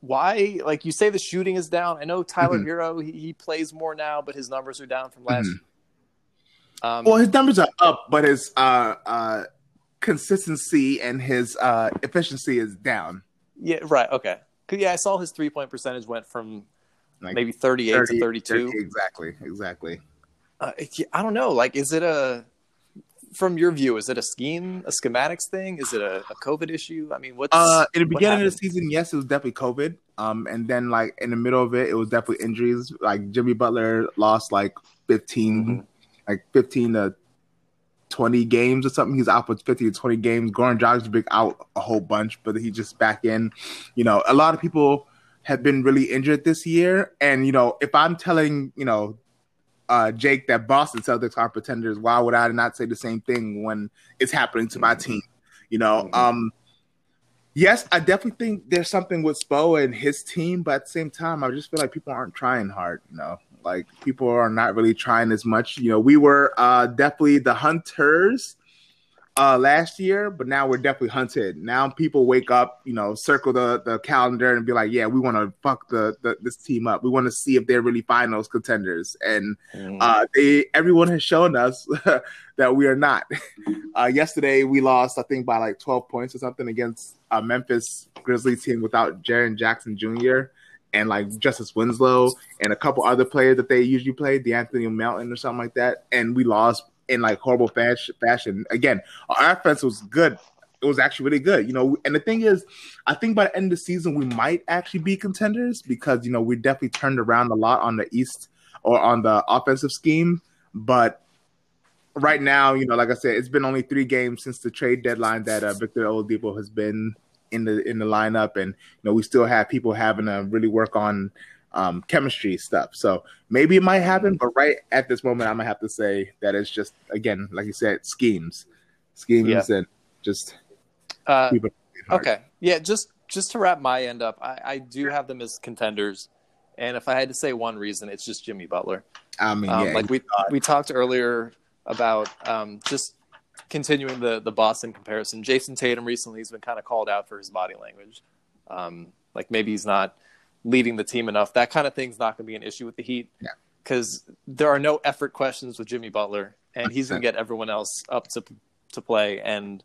why? Like you say, the shooting is down. I know Tyler Mhm. Herro he, he plays more now, but his numbers are down from last. Um, Well, his numbers are up, but his uh, uh, consistency and his uh, efficiency is down. yeah, right. Okay. Yeah, I saw his three point percentage went from Like maybe thirty eight 30, to thirty two. 30 exactly, exactly. Uh, I don't know. Like, is it a from your view? Is it a scheme, a schematics thing? Is it a, a COVID issue? I mean, what's Uh, in the beginning of the season, yes, it was definitely COVID. Um, and then like in the middle of it, it was definitely injuries. Like Jimmy Butler lost like 15 Mhm. like fifteen to twenty games or something. He's out for fifteen to twenty games. Goran Dragic big out a whole bunch, but he just back in. You know, a lot of people have been really injured this year, and you know, if I'm telling you know. Uh, Jake, that Boston Celtics are pretenders. Why would I not say the same thing when it's happening to my team? You know, um, yes, I definitely think there's something with Spo and his team, but at the same time, I just feel like people aren't trying hard. You know, like people are not really trying as much. You know, we were uh, definitely the hunters uh, last year, but now we're definitely hunted. Now people wake up, you know, circle the, the calendar and be like, yeah, we want to fuck the, the this team up. We want to see if they're really finals contenders. And Mhm. uh, they everyone has shown us that we are not. Uh, yesterday we lost, I think, by like 12 points or something against a Memphis Grizzlies team without Jaren Jackson Jr. and like Justice Winslow and a couple other players that they usually play, DeAnthony Melton or something like that, and we lost in like horrible fashion. fashion. Again, our offense was good. It was actually really good, you know. And the thing is, I think by the end of the season we might actually be contenders because you know we definitely turned around a lot on the East or on the offensive scheme. But right now, you know, like I said, it's been only three games since the trade deadline that uh, Victor Oladipo has been in the in the lineup, and you know we still have people having to really work on um, chemistry stuff. So maybe it might happen, but right at this moment, I'm gonna have to say that it's just again, like you said, schemes, schemes, Yeah. and just Uh. Okay. Yeah, just just to wrap my end up, I, I do have them as contenders. And if I had to say one reason, it's just Jimmy Butler. I mean, Um, yeah, like we we talked earlier about um, just continuing the the Boston comparison. Jayson Tatum recently has been kind of called out for his body language. Um, like maybe he's not leading the team enough. That kind of thing's not going to be an issue with the Heat. Yeah. Because there are no effort questions with Jimmy Butler, and he's going to get everyone else up to to play, and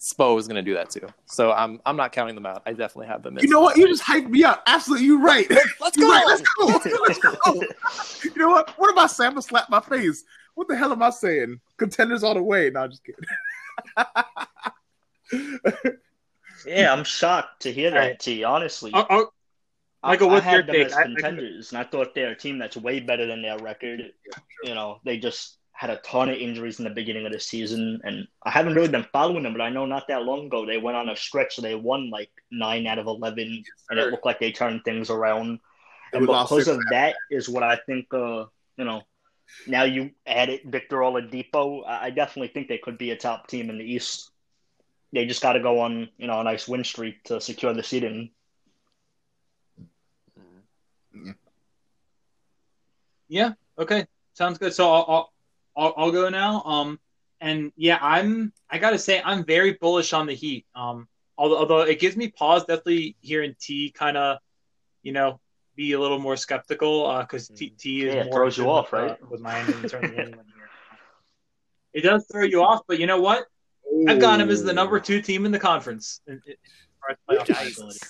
Spo is going to do that too. So I'm I'm not counting them out. I definitely have them. as you know what? You just hyped me up. Absolutely, you're right. Let's go. right. Let's go. Let's go. You know what? What about I saying? I'm gonna slap my face. What the hell am I saying? Contenders all the way. No, I'm just kidding. Yeah, I'm shocked to hear that, Alright. T. Honestly, I- Michael, I, what's had your them take? as I- I- contenders, and I thought they're a team that's way better than their record. You know, they just had a ton of injuries in the beginning of the season, and I haven't really been following them, but I know not that long ago they went on a stretch, so they won like nine out of eleven, and it looked like they turned things around. And And because of that is what I think. Uh, you know, now you added Victor Oladipo, I I definitely think they could be a top team in the East. They just got to go on, you know, a nice win streak to secure the seeding. Yeah. Yeah. Okay. Sounds good. So I'll I'll, I'll, I'll go now. Um, and yeah, I'm. I gotta say, I'm very bullish on the Heat. Um, although, although it gives me pause, definitely hearing T kind of, you know, be a little more skeptical because uh, T, T is Yeah, more throws you with, off, uh, right? with Miami in terms of winning one. It does throw you off, but you know what? I've got him as the number two team in the conference. in- in- as far as playoff viability.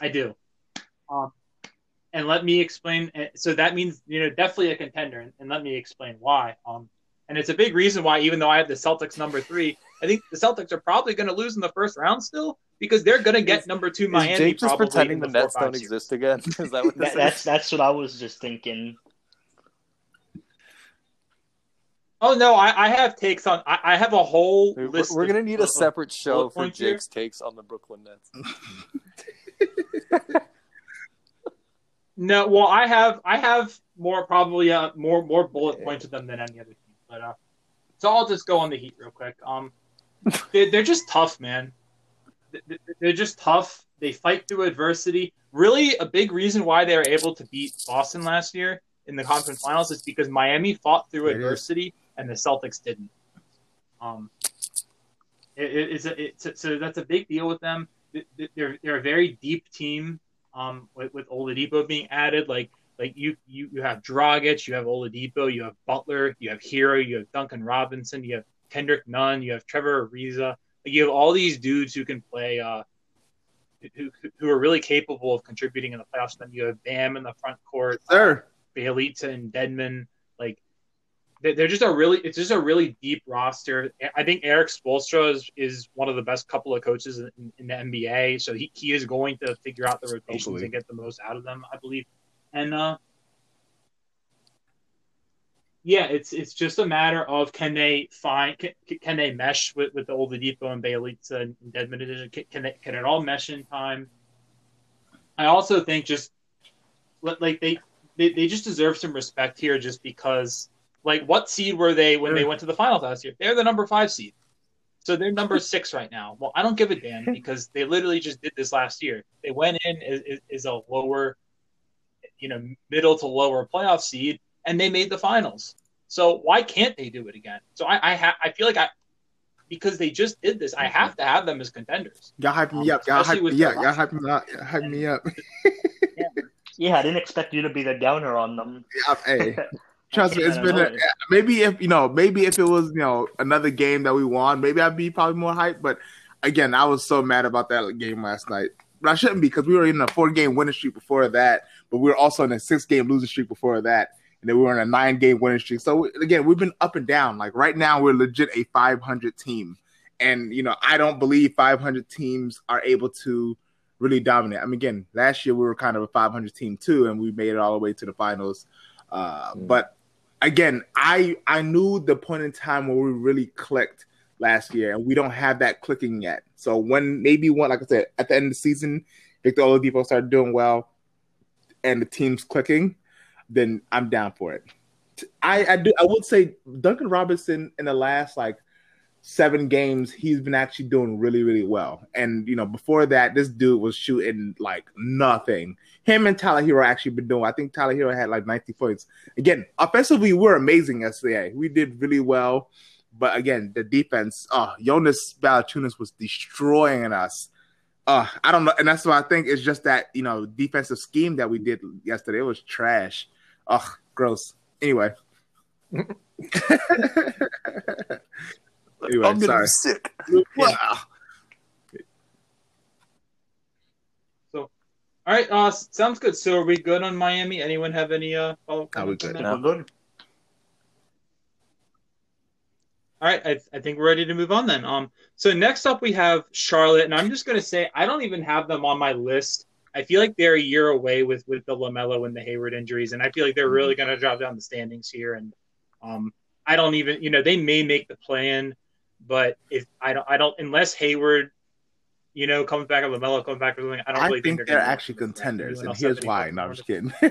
I do. Um, and let me explain. uh, So that means you know definitely a contender, and, and let me explain why. Um, and it's a big reason why, even though I have the Celtics number three, I think the Celtics are probably going to lose in the first round still because they're going to get Is- number two Is Miami. Jake just pretending in the Nets don't series. exist again? Is that what this That, that's is? that's what I was just thinking. Oh no, I, I have takes on. I, I have a whole We're, list. we're gonna need of- a separate show for points here. Jake's takes on the Brooklyn Nets. No, well, I have I have more probably uh, more more bullet points with them than any other team. But uh, so I'll just go on the Heat real quick. Um, they, they're just tough, man. They- they- They're just tough. They fight through adversity. Really, a big reason why they were able to beat Boston last year in the conference finals is because Miami fought through It is. adversity and the Celtics didn't. Um, it, it, it's a, it's so that's a big deal with them. They're they're a very deep team. Um, with, with Oladipo being added, like like you you you have Dragic, you have Oladipo, you have Butler, you have Herro, you have Duncan Robinson, you have Kendrick Nunn, you have Trevor Ariza. Like you have all these dudes who can play, uh, who who are really capable of contributing in the playoffs. Then you have Bam in the front court, Sir, Bjelica and Dedmon. They're just a really it's just a really deep roster. I think Erik Spoelstra is, is one of the best couple of coaches in, in the NBA. So he, he is going to figure out the rotations Hopefully. and get the most out of them, I believe. And uh yeah, it's it's just a matter of can they find can, can they mesh with, with the Oladipo and Bjelica and Dedmon division? Can, can they can it all mesh in time? I also think just like they they, they just deserve some respect here just because like what seed were they when they went to the finals last year? They're the number five seed. So they're number six right now. Well, I don't give a damn because they literally just did this last year. They went in as, as a lower, you know, middle to lower playoff seed, and they made the finals. So why can't they do it again? So I I, ha- I feel like I because they just did this, I have to have them as contenders. y'all hype me Um, up. Y'all hype, yeah, the y'all hype me up. Y'all hype me up. Yeah, I didn't expect you to be the downer on them. Yeah, hey, trust me, it's been a, maybe if you know, maybe if it was you know another game that we won, maybe I'd be probably more hyped. But again, I was so mad about that game last night. But I shouldn't be because we were in a four game winning streak before that, but we were also in a six game losing streak before that, and then we were in a nine game winning streak. So again, we've been up and down. Like right now, we're legit a 500 team, and you know I don't believe 500 teams are able to really dominate. I mean, again, last year we were kind of a 500 team too, and we made it all the way to the finals. Uh, Mm. But again, I I knew the point in time where we really clicked last year, and we don't have that clicking yet. So when maybe one, like I said, at the end of the season, Victor Oladipo started doing well, and the team's clicking, then I'm down for it. I I do I would say Duncan Robinson in the last like seven games, he's been actually doing really, really well. And you know, before that, this dude was shooting like nothing. Him and Tyler Herro actually been doing. I think Tyler Herro had like 90 points. Again, offensively, we're amazing yesterday. We did really well. But again, the defense, oh, Jonas Valanciunas was destroying us. Uh, I don't know, and that's why I think it's just that you know defensive scheme that we did yesterday. It was trash. Ugh, gross. Anyway. anyway, I'm gonna sorry. be sick. Wow. All right, uh, sounds good. So are we good on Miami? Anyone have any uh follow Are we good? We're good. All right, I, I think we're ready to move on then. Um, so next up we have Charlotte, and I'm just gonna say I don't even have them on my list. I feel like they're a year away with with the LaMelo and the Hayward injuries, and I feel like they're really gonna drop down the standings here. And um, I don't even, you know, they may make the plan, but if I don't, I don't unless Hayward, you know, comes back or LaMelo comes back or something. I don't I really think they're, they're actually make the plan. contenders, and here's why. No, I'm just kidding.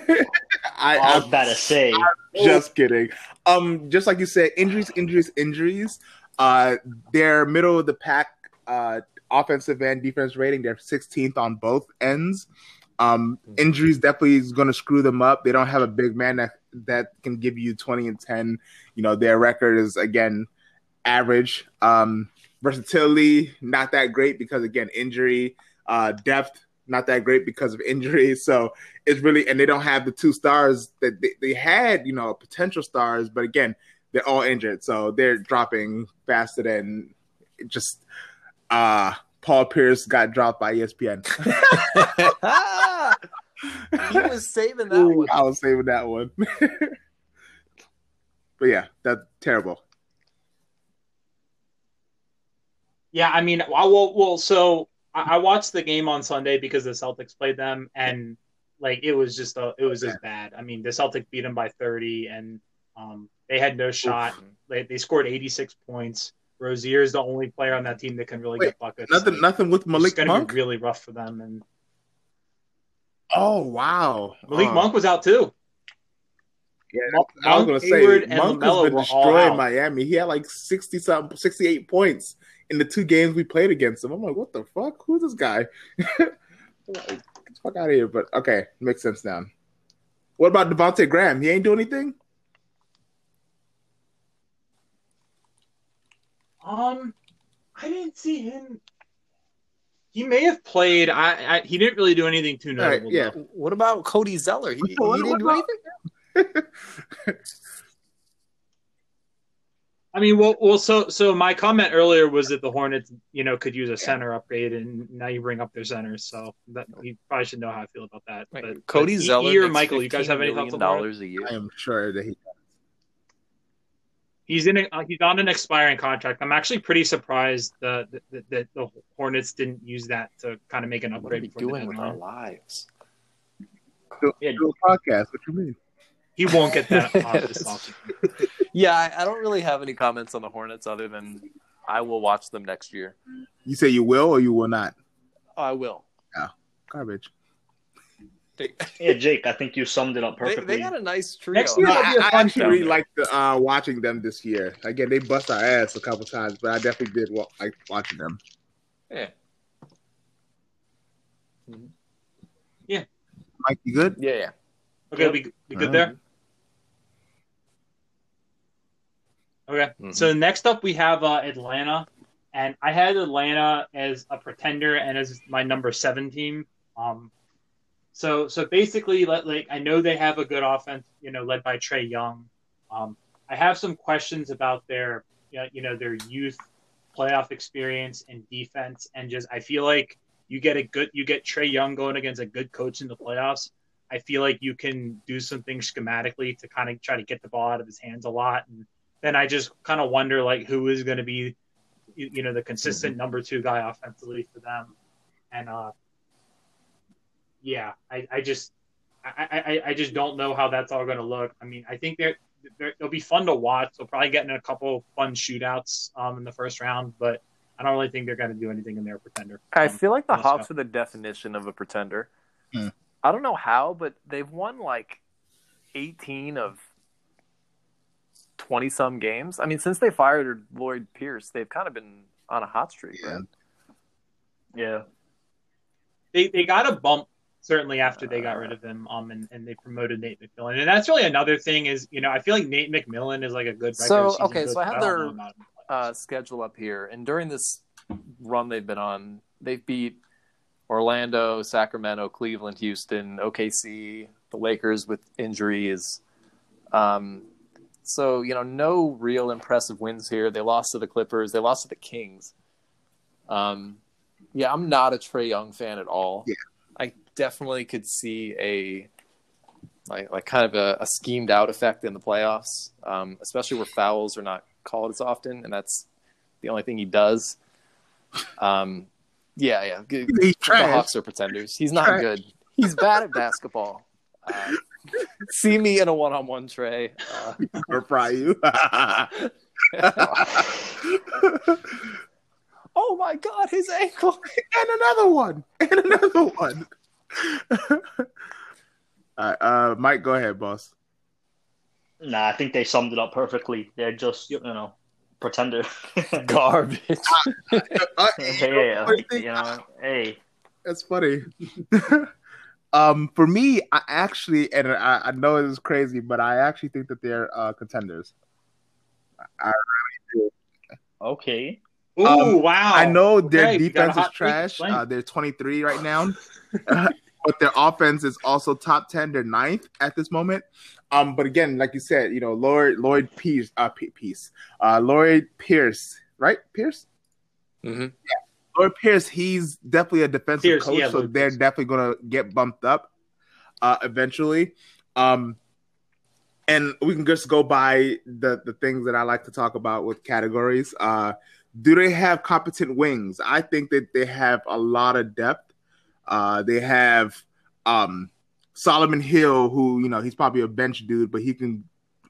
I, I was about to say. just kidding. Um, just like you said, injuries, injuries, injuries. Uh, they're middle of the pack. Uh, offensive and defense rating. They're 16th on both ends. Um, injuries definitely is going to screw them up. They don't have a big man that that can give you 20 and 10. You know, their record is again average. Um, versatility, not that great because again, injury. Uh, depth, not that great because of injury. So it's really, and they don't have the two stars that they, they had, you know, potential stars, but again, they're all injured. So they're dropping faster than just, uh, Paul Pierce got dropped by ESPN. he was saving that Ooh, one. I was saving that one. but yeah, that's terrible. Yeah, I mean, well, well, so I, I watched the game on Sunday because the Celtics played them, and like it was just a, it was as bad. I mean, the Celtics beat them by thirty, and um, they had no shot. They, they scored eighty six points. Rozier is the only player on that team that can really Wait, get buckets. Nothing, Like, nothing with it's Malik going to Monk. be really rough for them. And Oh wow, Malik Oh, Monk was out too. Yeah, Monk, I was gonna say Hayward, and Monk has been destroying. Miami. He had like sixty something, sixty eight points in the two games we played against him. I'm like, what the fuck? Who's this guy? Like, Get the fuck out of here. But okay, makes sense now. What about Devontae Graham? He ain't do anything. Um, I didn't see him. He may have played. I, I he didn't really do anything too All right, notable. yeah. though. What about Cody Zeller? He, he didn't what do about- anything. I mean, well, well, so so my comment earlier was that the Hornets, you know, could use a center upgrade, and now you bring up their center, so that you probably should know how I feel about that. Wait, But Cody but Zeller or Michael, you guys have any $15 thoughts on dollars a year? I am sure that he. He's in. A, uh, he's on an expiring contract. I'm actually pretty surprised that that, that the Hornets didn't use that to kind of make an What are upgrade we before the doing with our lives? Do, Yeah. do a podcast. What you mean? He won't get that off this offseason. Yeah, I, I don't really have any comments on the Hornets other than I will watch them next year. You say you will or you will not? Oh, I will. Yeah, garbage. Yeah, Jake, I think you summed it up perfectly. they got a nice trio. Next year- No, it'll be a I, I fun actually down really there. liked the, uh, watching them this year. Again, they bust our ass a couple times, but I definitely did wa- like watching them. Yeah. Yeah. Mike, you good? Yeah, yeah. Okay, we we good there. Okay. Mhm. So next up we have uh, Atlanta, and I had Atlanta as a pretender and as my number seven team. Um, so so basically, like, like I know they have a good offense, you know, led by Trae Young. Um, I have some questions about their, you you know, their youth playoff experience and defense, and just I feel like you get a good, you get Trae Young going against a good coach in the playoffs. I feel like you can do some things schematically to kind of try to get the ball out of his hands a lot, and then I just kind of wonder like who is going to be, you, you know, the consistent number two guy offensively for them, and uh, yeah, I, I just, I, I, I just don't know how that's all going to look. I mean, I think they're, they're they'll be fun to watch. They'll probably get in a couple fun shootouts um in the first round, but I don't really think they're going to do anything in their pretender. I Um, feel like the let's Hawks are the definition of a pretender. Hmm. I don't know how, but they've won like 18 of 20 some games. I mean, since they fired Lloyd Pierce, they've kind of been on a hot streak. Yeah. Right? Yeah. they they got a bump certainly after they got rid of him um and, and they promoted Nate McMillan and that's really another thing is you know I feel like Nate McMillan is like a good So, okay, coach, so I have but their- know about him. uh, schedule up here, and during this run they've been on, they've beat Orlando, Sacramento, Cleveland, Houston, OKC, the Lakers with injuries. Um, so you know, no real impressive wins here. They lost to the Clippers. They lost to the Kings. Um, yeah, I'm not a Trae Young fan at all. Yeah. I definitely could see a like like kind of a, a schemed out effect in the playoffs, um, especially where fouls are not called as often, and that's the only thing he does. Um, yeah, yeah. G- He's The trash. Hawks are pretenders. He's not Trash. good. He's bad at basketball. Uh, see me in a one-on-one tray. Uh, Or fry you. oh my god, his ankle! and another one. And another one. All right, uh, Mike, go ahead, boss. Nah, I think they summed it up perfectly. They're just, you know, pretender. Garbage. Uh, yeah, I think- you know, hey, That's funny. um, for me, I actually, and I, I know it is crazy, but I actually think that they're uh, contenders. I I really do. Okay. Ooh, Um, wow! I know their Okay, we got a defense is trash. Uh, they're 23 right now, but their offense is also top 10. They're ninth at this moment. Um, but again, like you said, you know, Lloyd Lloyd Pierce, uh, Pierce, uh, Lloyd Pierce, right? Pierce, hmm Lloyd Pierce. He's definitely a defensive Pierce, coach, yeah, so Lloyd they're Pierce. definitely gonna get bumped up uh, eventually. Um, and we can just go by the the things that I like to talk about with categories. Uh, do they have competent wings? I think that they have a lot of depth. Uh, they have um, Solomon Hill, who you know he's probably a bench dude, but he can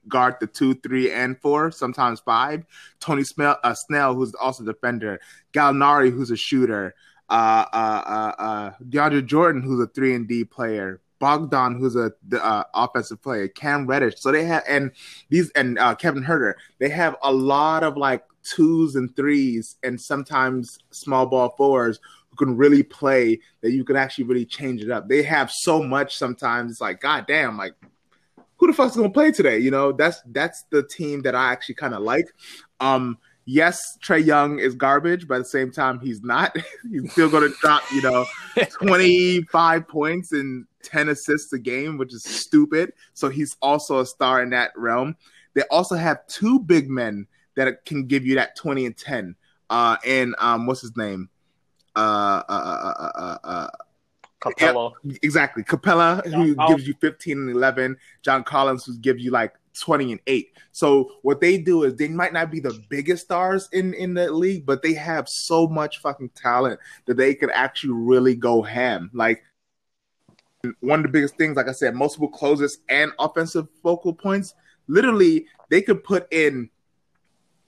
guard the two, three, and four, sometimes five. Tony Smell, uh, Snell, who's also a defender. Gallinari, who's a shooter. Uh, uh, uh, uh, DeAndre Jordan, who's a three and D player. Bogdan, who's a uh, offensive player. Cam Reddish. So they have and these and uh, Kevin Huerter. They have a lot of like twos and threes, and sometimes small ball fours can really play. That you can actually really change it up. They have so much. Sometimes it's like, god damn, like who the fuck's gonna play today? You know, that's that's the team that I actually kind of like. Um, yes, Trae Young is garbage, but at the same time, he's not. he's still gonna drop, you know, twenty five points and ten assists a game, which is stupid. So he's also a star in that realm. They also have two big men that can give you that twenty and ten. Uh, and um, what's his name? Uh, uh, uh, uh, uh, uh Capela. exactly. Capela, who gives you 15 and 11. John Collins, who gives you like 20 and 8. So what they do is they might not be the biggest stars in, in the league, but they have so much fucking talent that they can actually really go ham. Like one of the biggest things, like I said, multiple closes and offensive focal points. Literally, they could put in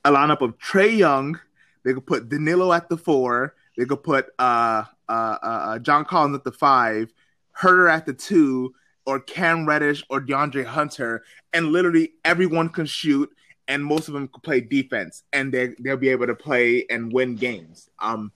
a lineup of Trae Young. They could put Danilo at the four. They could put uh, uh, uh, John Collins at the five, Huerter at the two, or Cam Reddish or DeAndre Hunter, and literally everyone can shoot, and most of them can play defense, and they they'll be able to play and win games. Um,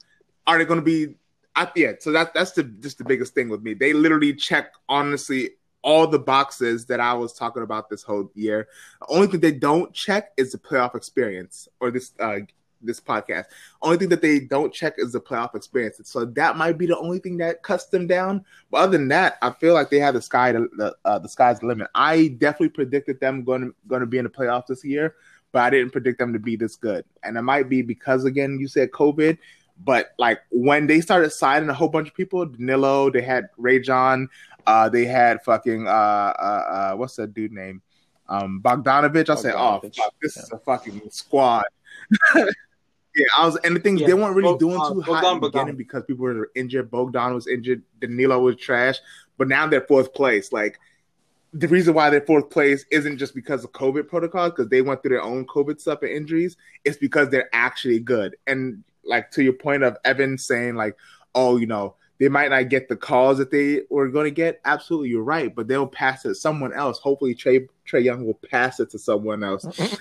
are they going to be? I, yeah, so that that's the just the biggest thing with me. They literally check honestly all the boxes that I was talking about this whole year. The only thing they don't check is the playoff experience or this uh, this podcast. Only thing that they don't check is the playoff experience. So that might be the only thing that cuts them down. But other than that, I feel like they have the sky to, the uh, the sky's the limit. I definitely predicted them going to, going to be in the playoffs this year, but I didn't predict them to be this good. And it might be because again, you said COVID. But like when they started signing a whole bunch of people, Danilo, they had Rajon, uh, they had fucking uh, uh, uh, what's that dude name? Um, Bogdanovic. I said, oh, fuck, this yeah. is a fucking squad. yeah, I was, and the things Yeah, they weren't really Bog- doing uh, too hot Bogdan in the beginning Bogdanovic. because people were injured. Bogdan was injured. Danilo was trash, but now they're fourth place. Like the reason why they're fourth place isn't just because of COVID protocols, because they went through their own COVID stuff and injuries. It's because they're actually good. And like to your point of Evan saying, like, oh, you know, they might not get the calls that they were going to get. Absolutely, you're right, but they'll pass it to someone else. Hopefully, Trae Trae Young will pass it to someone else,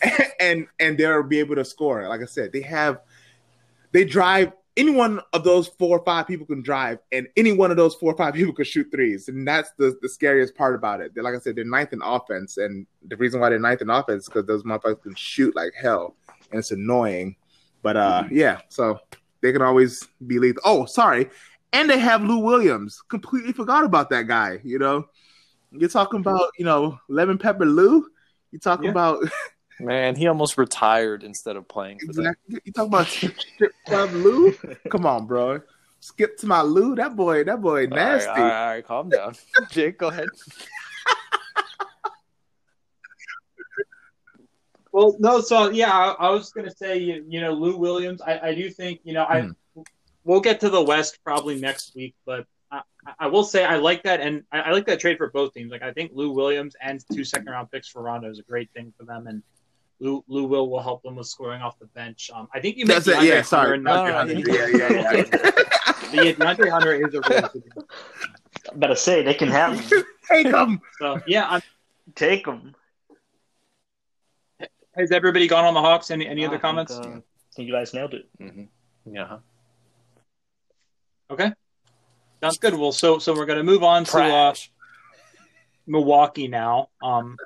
and and they'll be able to score. Like I said, they have they drive. Any one of those four or five people can drive, and any one of those four or five people can shoot threes, and that's the, the scariest part about it. They're, like I said, they're ninth in offense, and the reason why they're ninth in offense is because those motherfuckers can shoot like hell, and it's annoying. But uh, yeah, so they can always be lethal. Oh, sorry, and they have Lou Williams. Completely forgot about that guy. You know, you're talking about you know lemon pepper Lou. You talking Yeah. about Man, he almost retired instead of playing for them. exactly. You talking about strip club Lou? Come on, bro. Skip to my Lou. That boy. That boy All right, nasty. all right, all right, calm down. Jake, go ahead. Well, no, so yeah, I, I was gonna say, you, you know, Lou Williams. I, I do think, you know, I Hmm. we'll get to the West probably next week, but I, I will say I like that, and I, I like that trade for both teams. Like I think Lou Williams and two second round picks for Rondo is a great thing for them, and Lou Lou Will will help them with scoring off the bench. Um, I think you That's mentioned it. Yeah, sorry. Hunter, No, and no, no, yeah, yeah, yeah. Yeah, DeAndre Hunter is a really good. Better say they can have him. Take him. So yeah, I'm, take them. Has everybody gone on the Hawks? Any any I other think, comments? uh, I think you guys nailed it. hmm Yeah. Okay, sounds good. Well, so so we're gonna move on to uh, Milwaukee now. Um,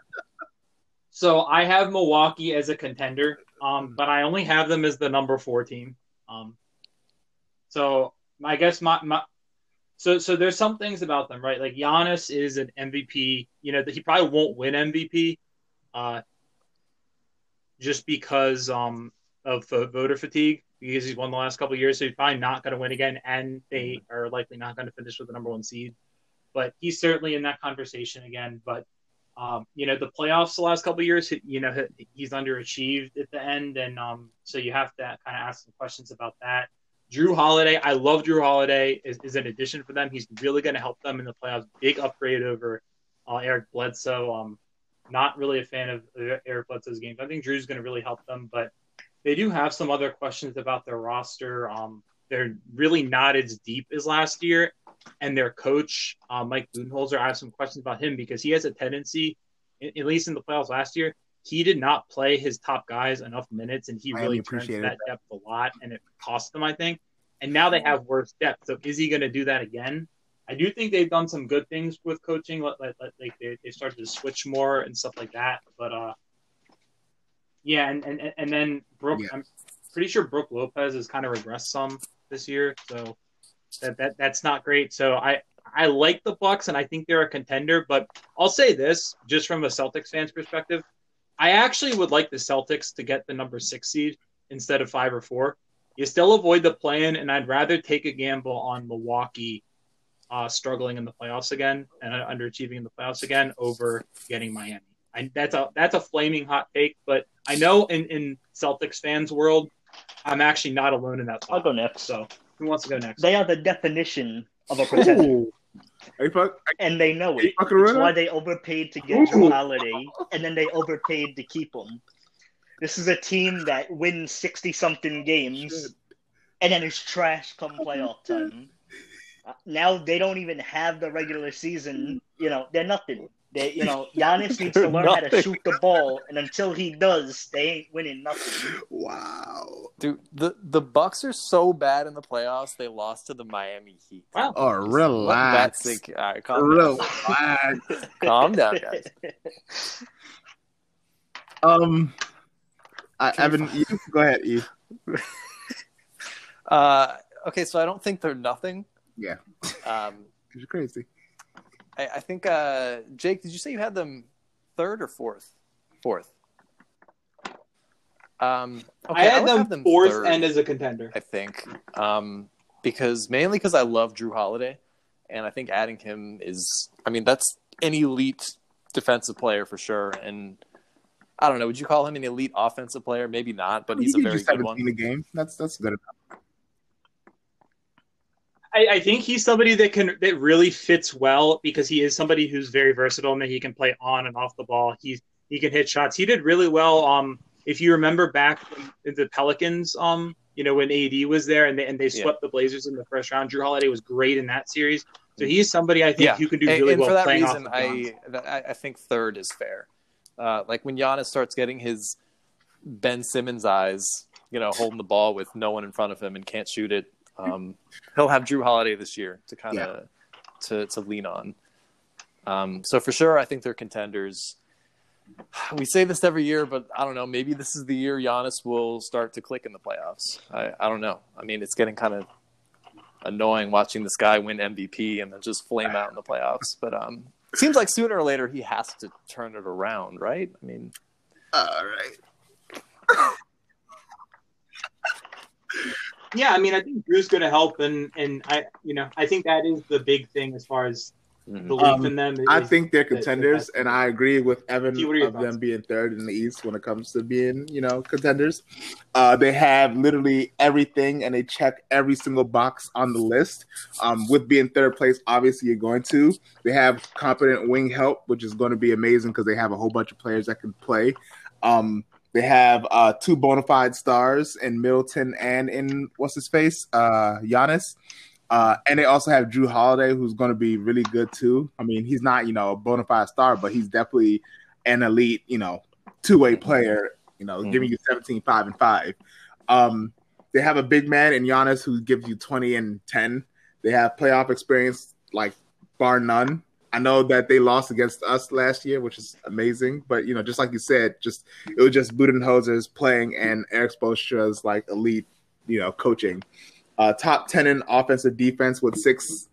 so I have Milwaukee as a contender. um, but I only have them as the number four team. Um, so I guess my, my so so there's some things about them, right? Like Giannis is an MVP. You know, he probably won't win MVP, uh, just because um of voter fatigue because he's won the last couple years. So he's probably not going to win again, and they are likely not going to finish with the number one seed. But he's certainly in that conversation again. But um, you know, the playoffs the last couple years, you know, he's underachieved at the end, and um, so you have to kind of ask some questions about that. Jrue Holiday, I love Jrue Holiday is, is an addition for them. He's really going to help them in the playoffs. Big upgrade over uh, Eric Bledsoe. Um, not really a fan of Eric Bledsoe's games. I think Jrue's going to really help them, but they do have some other questions about their roster. Um, they're really not as deep as last year, and their coach uh, Mike Budenholzer. I have some questions about him because he has a tendency, at least in the playoffs last year, he did not play his top guys enough minutes, and he really turned that, that depth a lot, and it cost them, I think. And now they have worse depth. So is he going to do that again? I do think they've done some good things with coaching, like, like, like they, they started to switch more and stuff like that. But uh, yeah, and and and then Brook, yeah. I'm pretty sure Brook Lopez has kind of regressed some this year, so that, that that's not great. So I I like the Bucks and I think they're a contender, but I'll say this just from a Celtics fans perspective, I actually would like the Celtics to get the number six seed instead of five or four. You still avoid the play-in, and I'd rather take a gamble on Milwaukee uh, struggling in the playoffs again and underachieving in the playoffs again over getting Miami. I, that's a that's a flaming hot take, but I know in in Celtics fans world, I'm actually not alone in that. Thought. I'll go next. So who wants to go next? They are the definition of a pretender. Fuck, and they know it. That's why they overpaid to get Jrue Holiday, and then they overpaid to keep him. This is a team that wins sixty something games, and then is trash come playoff time. Uh, now they don't even have the regular season. You know, they're nothing. They, you know, Giannis needs to learn nothing. how to shoot the ball, and until he does, they ain't winning nothing. Wow, dude, the the Bucks are so bad in the playoffs. They lost to the Miami Heat. Wow. Oh, relax. That's like, all right, calm relax. down. calm down, guys. Um, uh, Evan, you go ahead, Eve. uh, okay, so I don't think they're nothing. Yeah. Um, you're crazy. I, I think uh, Jake, did you say you had them third or fourth? Fourth. Um, okay, I had I them, them, fourth third, and as a contender. I think um, because mainly because I love Jrue Holiday, and I think adding him is, I mean, that's an elite defensive player for sure. And I don't know, would you call him an elite offensive player? Maybe not, but he's a very good one. In the game, that's that's good enough. I, I, think he's somebody that can that really fits well because he is somebody who's very versatile and that he can play on and off the ball. He's he can hit shots. He did really well. Um, if you remember back in the Pelicans, um, you know when AD was there and they and they swept yeah. the Blazers in the first round. Jrue Holiday was great in that series. So he's somebody I think yeah. who can do really and, and well. For that reason, I I think third is fair. Uh, like when Giannis starts getting his Ben Simmons eyes, you know, holding the ball with no one in front of him and can't shoot it um, he'll have Jrue Holiday this year to kind of yeah. to to lean on. Um, so for sure, I think they're contenders. We say this every year, but I don't know. Maybe this is the year Giannis will start to click in the playoffs. I, I don't know. I mean, it's getting kind of annoying watching this guy win MVP and then just flame out in the playoffs. But um, it seems like sooner or later he has to turn it around, right? I mean, all right. Yeah, I mean, I think Jrue's going to help, and and I, you know, I think that is the big thing as far as mm-hmm. belief um, in them. I think they're contenders, and I agree with Evan of thoughts? them being third in the East when it comes to being, you know, contenders. Uh, they have literally everything, and they check every single box on the list. Um, with being third place, obviously you're going to. They have competent wing help, which is going to be amazing because they have a whole bunch of players that can play. Um, they have uh, two bona fide stars in Middleton and in what's his face, uh, Giannis. Uh, and they also have Jrue Holiday, who's going to be really good too. I mean, he's not, you know, a bona fide star, but he's definitely an elite, you know, two way player, you know, mm-hmm. giving you 17, 5, and 5. Um, they have a big man in Giannis who gives you 20 and 10. They have playoff experience, like, bar none. I know that they lost against us last year, which is amazing. But you know, just like you said, just it was just Budenholzer's playing and Erik Spoelstra's like elite, you know, coaching. Uh, top ten in offensive defense with six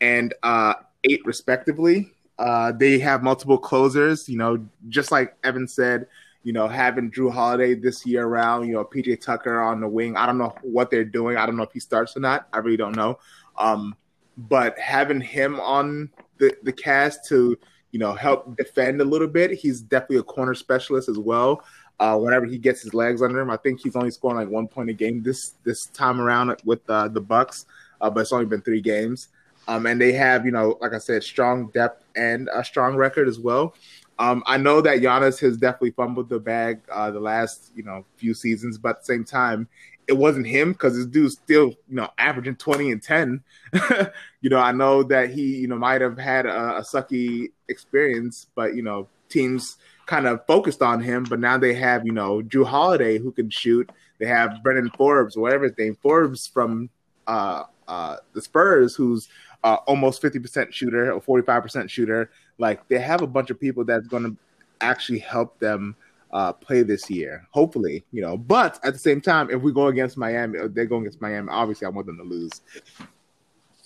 and uh, eight respectively. Uh, they have multiple closers. You know, just like Evan said, you know, having Jrue Holiday this year around, you know, PJ Tucker on the wing. I don't know what they're doing. I don't know if he starts or not. I really don't know. Um, but having him on the, the cast to, you know, help defend a little bit, he's definitely a corner specialist as well. Uh, whenever he gets his legs under him, I think he's only scoring like one point a game this this time around with uh, the Bucks, uh, but it's only been three games. Um, and they have, you know, like I said, strong depth and a strong record as well. Um, I know that Giannis has definitely fumbled the bag uh, the last you know few seasons, but at the same time, it wasn't him because this dude's still you know averaging twenty and ten. you know, I know that he you know might have had a, a sucky experience, but you know teams kind of focused on him. But now they have you know Jrue Holiday who can shoot. They have Brendan Forbes, whatever his name, Forbes from uh, uh, the Spurs, who's uh, almost 50% shooter or 45% shooter. Like they have a bunch of people that's going to actually help them uh, play this year, hopefully, you know. But at the same time, if we go against Miami, they're going against Miami. Obviously, I want them to lose.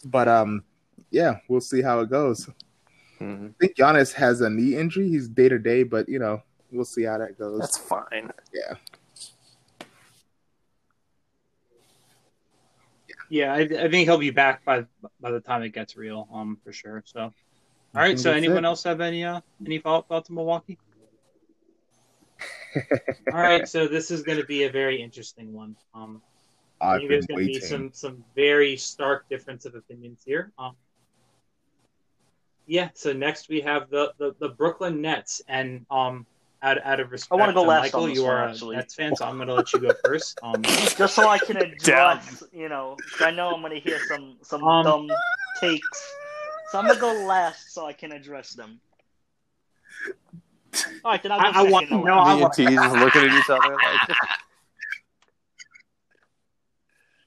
But um, yeah, we'll see how it goes. Mm-hmm. I think Giannis has a knee injury. He's day to day, but you know, we'll see how that goes. That's fine. Yeah. Yeah, I, I, think he'll be back by by the time it gets real, um, for sure. So, all right. So, anyone it. else have any uh any follow up thoughts on Milwaukee? All right. So this is going to be a very interesting one. Um, I think there's going to be some some very stark difference of opinions here. Um, yeah. So next we have the the, the Brooklyn Nets, and um, out, out of respect. I want to go last. Michael, you are actually. a Nets fan, so I'm going to let you go first. Um, Just so I can address, you know, I know I'm going to hear some some um, dumb takes, so I'm going to go last so I can address them. All right, then I'll go I, I want no. I want just looking at each other like.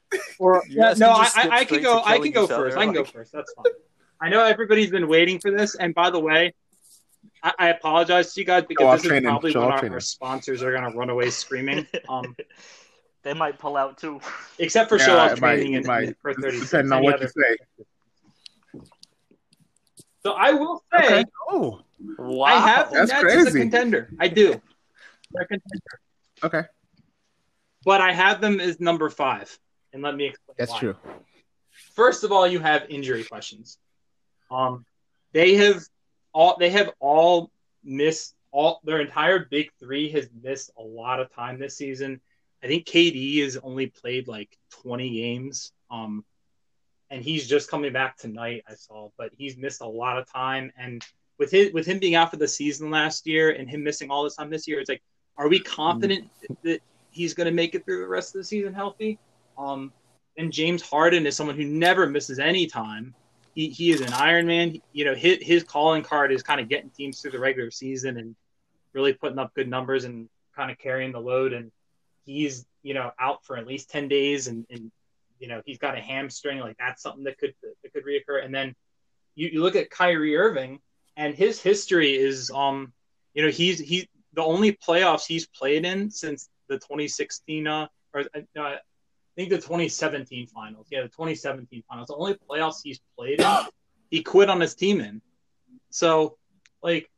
or yeah, no, I, I, I can go. I can go first. I can go first. That's fine. I know everybody's been waiting for this, and by the way, I, I apologize to you guys because oh, this is probably when our, our, sponsors are going to run away screaming. Um, they might pull out too. Except for yeah, show off training and, might, per 30 Depending on what other. you say. So I will say, okay. oh, wow. I have the That's Nets crazy. as a contender. I do. They're a contender. Okay. But I have them as number five. And let me explain. That's why. true. First of all, you have injury questions. Um, they have all they have all missed all their entire big three has missed a lot of time this season. I think KD has only played like 20 games. Um, and he's just coming back tonight. I saw, but he's missed a lot of time. And with his with him being out for the season last year and him missing all this time this year, it's like, are we confident that he's going to make it through the rest of the season healthy? Um, and James Harden is someone who never misses any time he, he is an Iron Man. You know, his, his calling card is kind of getting teams through the regular season and really putting up good numbers and kind of carrying the load. And he's, you know, out for at least 10 days and, and you know, he's got a hamstring. Like that's something that could, that could reoccur. And then you, you look at Kyrie Irving and his history is, um, you know, he's, he, the only playoffs he's played in since the 2016, uh, or uh, think the 2017 finals. Yeah, the 2017 finals. The only playoffs he's played in, he quit on his team in. So, like,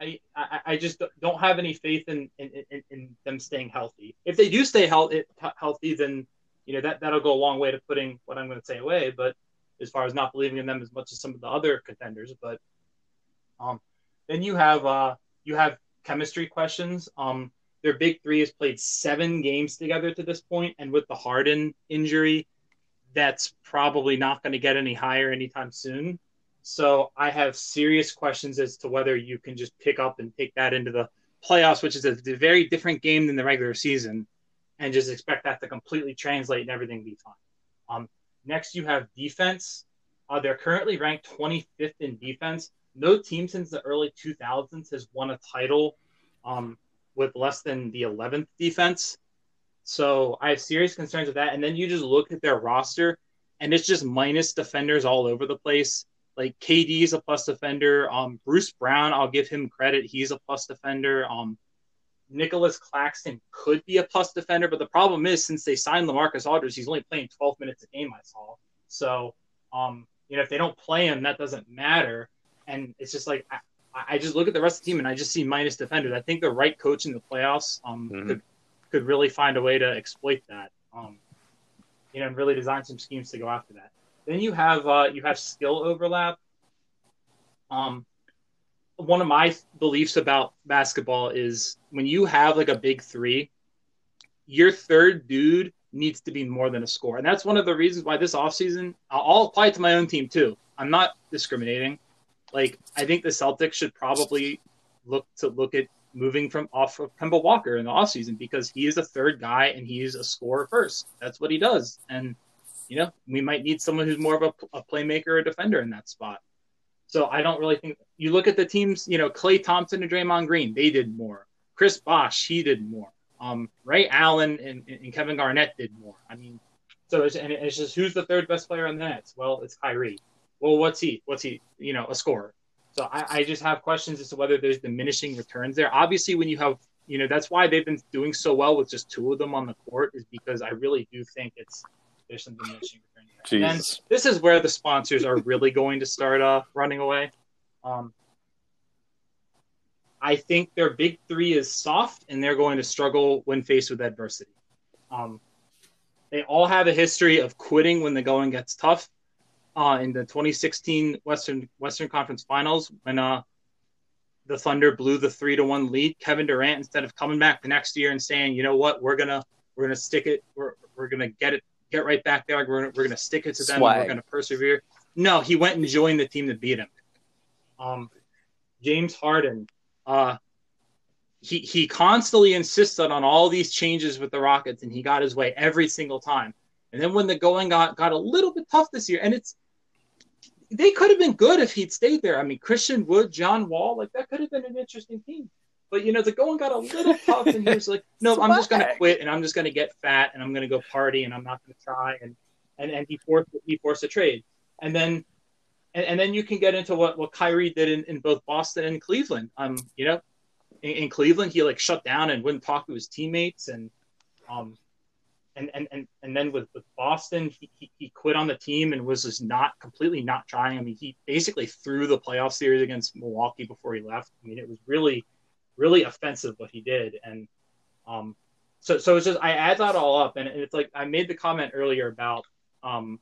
I, I, I just don't have any faith in, in, in, in them staying healthy. If they do stay healthy, healthy, then you know that that'll go a long way to putting what I'm going to say away. But as far as not believing in them as much as some of the other contenders, but um, then you have uh you have chemistry questions. Um, their big three has played seven games together to this point, and with the Harden injury, that's probably not going to get any higher anytime soon. So I have serious questions as to whether you can just pick up and take that into the playoffs, which is a very different game than the regular season, and just expect that to completely translate and everything be fine. Um, next, you have defense. Uh, they're currently ranked 25th in defense. No team since the early 2000s has won a title um, with less than the 11th defense. So I have serious concerns with that. And then you just look at their roster, and it's just minus defenders all over the place. like KD is a plus defender. Um, Bruce Brown, I'll give him credit. He's a plus defender. Um, Nicolas Claxton could be a plus defender, but the problem is since they signed LaMarcus Aldridge, he's only playing 12 minutes a game. I saw. So, um, you know, if they don't play him, that doesn't matter. And it's just like I, I just look at the rest of the team and I just see minus defenders. I think the right coach in the playoffs um, Mhm. could could really find a way to exploit that. Um, you know, and really design some schemes to go after that. Then you have uh, you have skill overlap. Um, one of my beliefs about basketball is when you have like a big three, your third dude needs to be more than a score, and that's one of the reasons why this offseason I'll apply it to my own team too. I'm not discriminating. Like I think the Celtics should probably look to look at moving from off of Kemba Walker in the offseason because he is a third guy and he's a scorer first. That's what he does. And you know, we might need someone who's more of a, a playmaker or defender in that spot. So I don't really think you look at the teams, you know, Klay Thompson and Draymond Green, they did more. Chris Bosh, he did more. Um, Ray Allen and, and Kevin Garnett did more. I mean, so it's, and it's just who's the third best player on the Nets? Well, it's Kyrie. Well, what's he? What's he? You know, a scorer. So I, I just have questions as to whether there's diminishing returns there. Obviously, when you have, you know, that's why they've been doing so well with just two of them on the court is because I really do think it's there's some diminishing returns. And this is where the sponsors are really going to start uh, running away. Um, I think their big three is soft, and they're going to struggle when faced with adversity. Um, they all have a history of quitting when the going gets tough. Uh, in the 2016 Western Western Conference Finals, when uh, the Thunder blew the three to one lead, Kevin Durant instead of coming back the next year and saying, "You know what, we're gonna we're gonna stick it, we're we're gonna get it, get right back there, we're we're gonna stick it to them, and we're gonna persevere." No, he went and joined the team that beat him. Um, James Harden, uh, he he constantly insisted on all these changes with the Rockets, and he got his way every single time. And then when the going got got a little bit tough this year, and it's they could have been good if he'd stayed there. I mean, Christian Wood, John Wall, like that could have been an interesting team. But you know, the going got a little tough, and he was like, "No, I'm just going to quit, and I'm just going to get fat, and I'm going to go party, and I'm not going to try." And and and he forced he forced a trade, and then and, and then you can get into what what Kyrie did in, in both Boston and Cleveland. Um, you know, in, in Cleveland, he like shut down and wouldn't talk to his teammates, and um, and and and, and then with, with Boston, he, he, he quit on the team and was just not completely not trying. I mean, he basically threw the playoff series against Milwaukee before he left. I mean, it was really, really offensive what he did, and um, so so it's just I add that all up, and it's like I made the comment earlier about um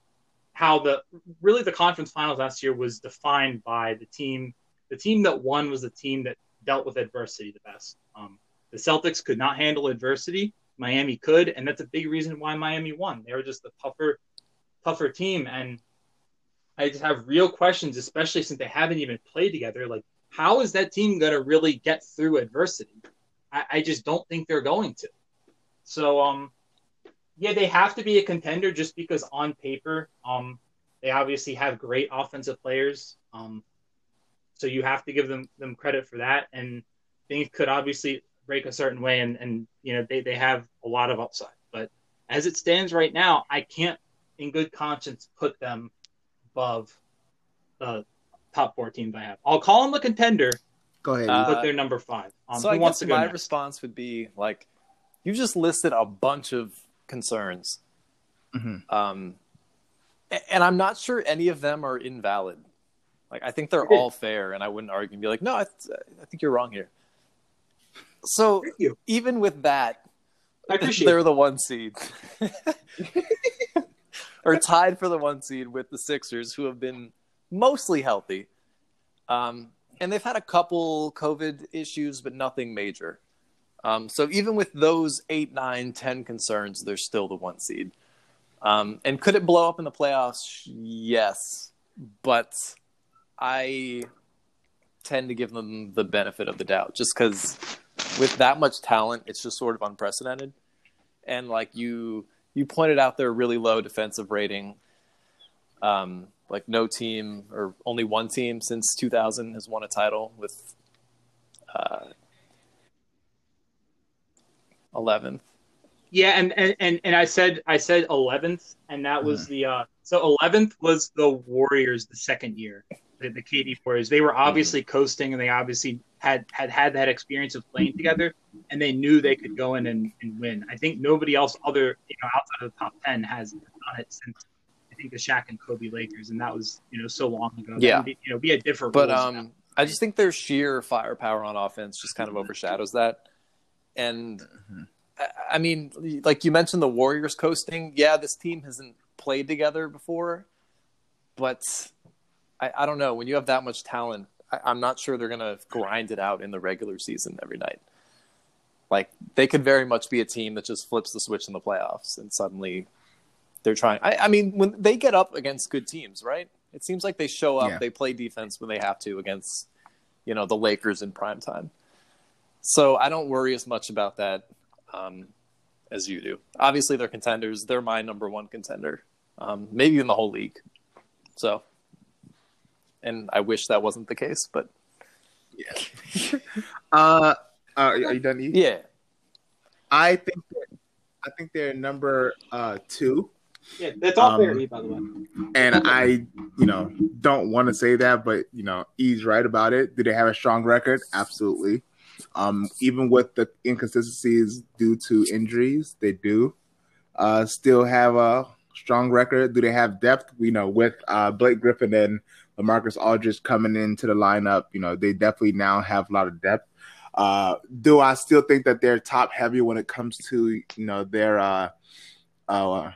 how the really the conference finals last year was defined by the team. The team that won was the team that dealt with adversity the best. Um, the Celtics could not handle adversity. Miami could, and that's a big reason why Miami won. They were just a tougher, tougher team, and I just have real questions, especially since they haven't even played together. Like, how is that team going to really get through adversity? I, I just don't think they're going to. So, um, yeah, they have to be a contender just because on paper, um, they obviously have great offensive players. Um, so you have to give them them credit for that, and things could obviously break a certain way, and and you know they they have a lot of upside. But as it stands right now, I can't, in good conscience, put them above the top four teams I have. I'll call them a contender, Go ahead. Uh, but they're number five. Um, so who I wants guess to go my next? response would be like, you just listed a bunch of concerns, Mhm. um, and I'm not sure any of them are invalid. Like I think they're all fair, and I wouldn't argue and be like, no, I, th- I think you're wrong here. So you. even with that, I appreciate they're it. the one seed, or tied for the one seed with the Sixers, who have been mostly healthy, um, and they've had a couple COVID issues, but nothing major. Um, so even with those eight, nine, ten concerns, they're still the one seed. Um, and could it blow up in the playoffs? Yes, but I tend to give them the benefit of the doubt, just because with that much talent, it's just sort of unprecedented. And like you, you pointed out their really low defensive rating. Um, like no team or only one team since 2000 has won a title with uh, 11th. Yeah, and, and, and, and I said I said eleventh, and that was Mm-hmm. the uh, So 11th was the Warriors the second year, the, the KD Warriors. They were obviously mm-hmm. coasting, and they obviously had had had that experience of playing together, and they knew they could go in and, and win. I think nobody else, other you know, outside of the top 10, has done it since think the Shaq and Kobe Lakers, and that was you know so long ago. Yeah, you know, be a different. But um, now. I just think their sheer firepower on offense just kind of overshadows that, and. Mm-hmm. I mean, like you mentioned, the Warriors coasting. Yeah, this team hasn't played together before, but I, I don't know. When you have that much talent, I, I'm not sure they're going to grind it out in the regular season every night. Like they could very much be a team that just flips the switch in the playoffs and suddenly they're trying. I, I mean, when they get up against good teams, right? It seems like they show up, yeah. they play defense when they have to against, you know, the Lakers in prime time. So I don't worry as much about that um, as you do. Obviously, they're contenders. They're my number one contender, um, maybe in the whole league. So, and I wish that wasn't the case, but yeah. uh, uh, are you done? Eating? Yeah. I think that, I think they're number uh, two. Yeah, that's all um, fair, by the way. And I, you know, don't want to say that, but you know, E's right about it. Do they have a strong record? Absolutely. Um, even with the inconsistencies due to injuries, they do uh, still have a strong record. Do they have depth? You know with uh, Blake Griffin and LaMarcus Aldridge coming into the lineup, you know they definitely now have a lot of depth. Uh, do I still think that they're top heavy when it comes to you know their uh, uh,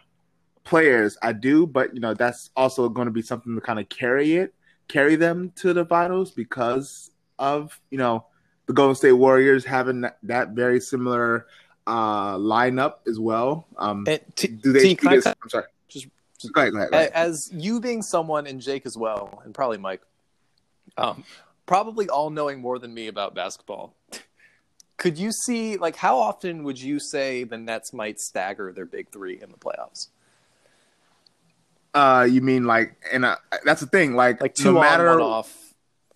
players? I do, but you know that's also going to be something to kind of carry it, carry them to the finals because of you know the Golden State Warriors having that, that very similar uh, lineup as well. Um, t- do they? T, this, I, am sorry. Just, just go ahead, go ahead, go ahead. As you being someone and Jake as well, and probably Mike, um, probably all knowing more than me about basketball. Could you see like how often would you say the Nets might stagger their big three in the playoffs? Uh, you mean like, and uh, that's the thing. Like, like two no matter, on, one off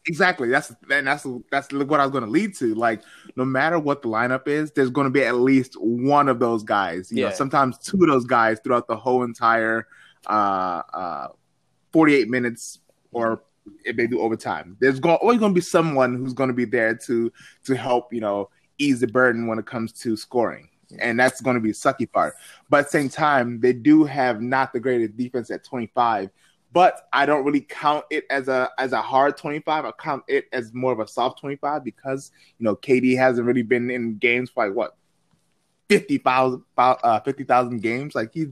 Exactly. That's and that's that's what I was going to lead to. Like, no matter what the lineup is, there's going to be at least one of those guys. You yeah. know, sometimes two of those guys throughout the whole entire uh, uh, 48 minutes, or if they do overtime. There's always going to be someone who's going to be there to to help. You know, ease the burden when it comes to scoring. And that's going to be a sucky part. But at the same time, they do have not the greatest defense at 25 but I don't really count it as a as a hard 25. I count it as more of a soft 25 because you know KD hasn't really been in games for like what 50,000 uh, 50,000 games. Like he,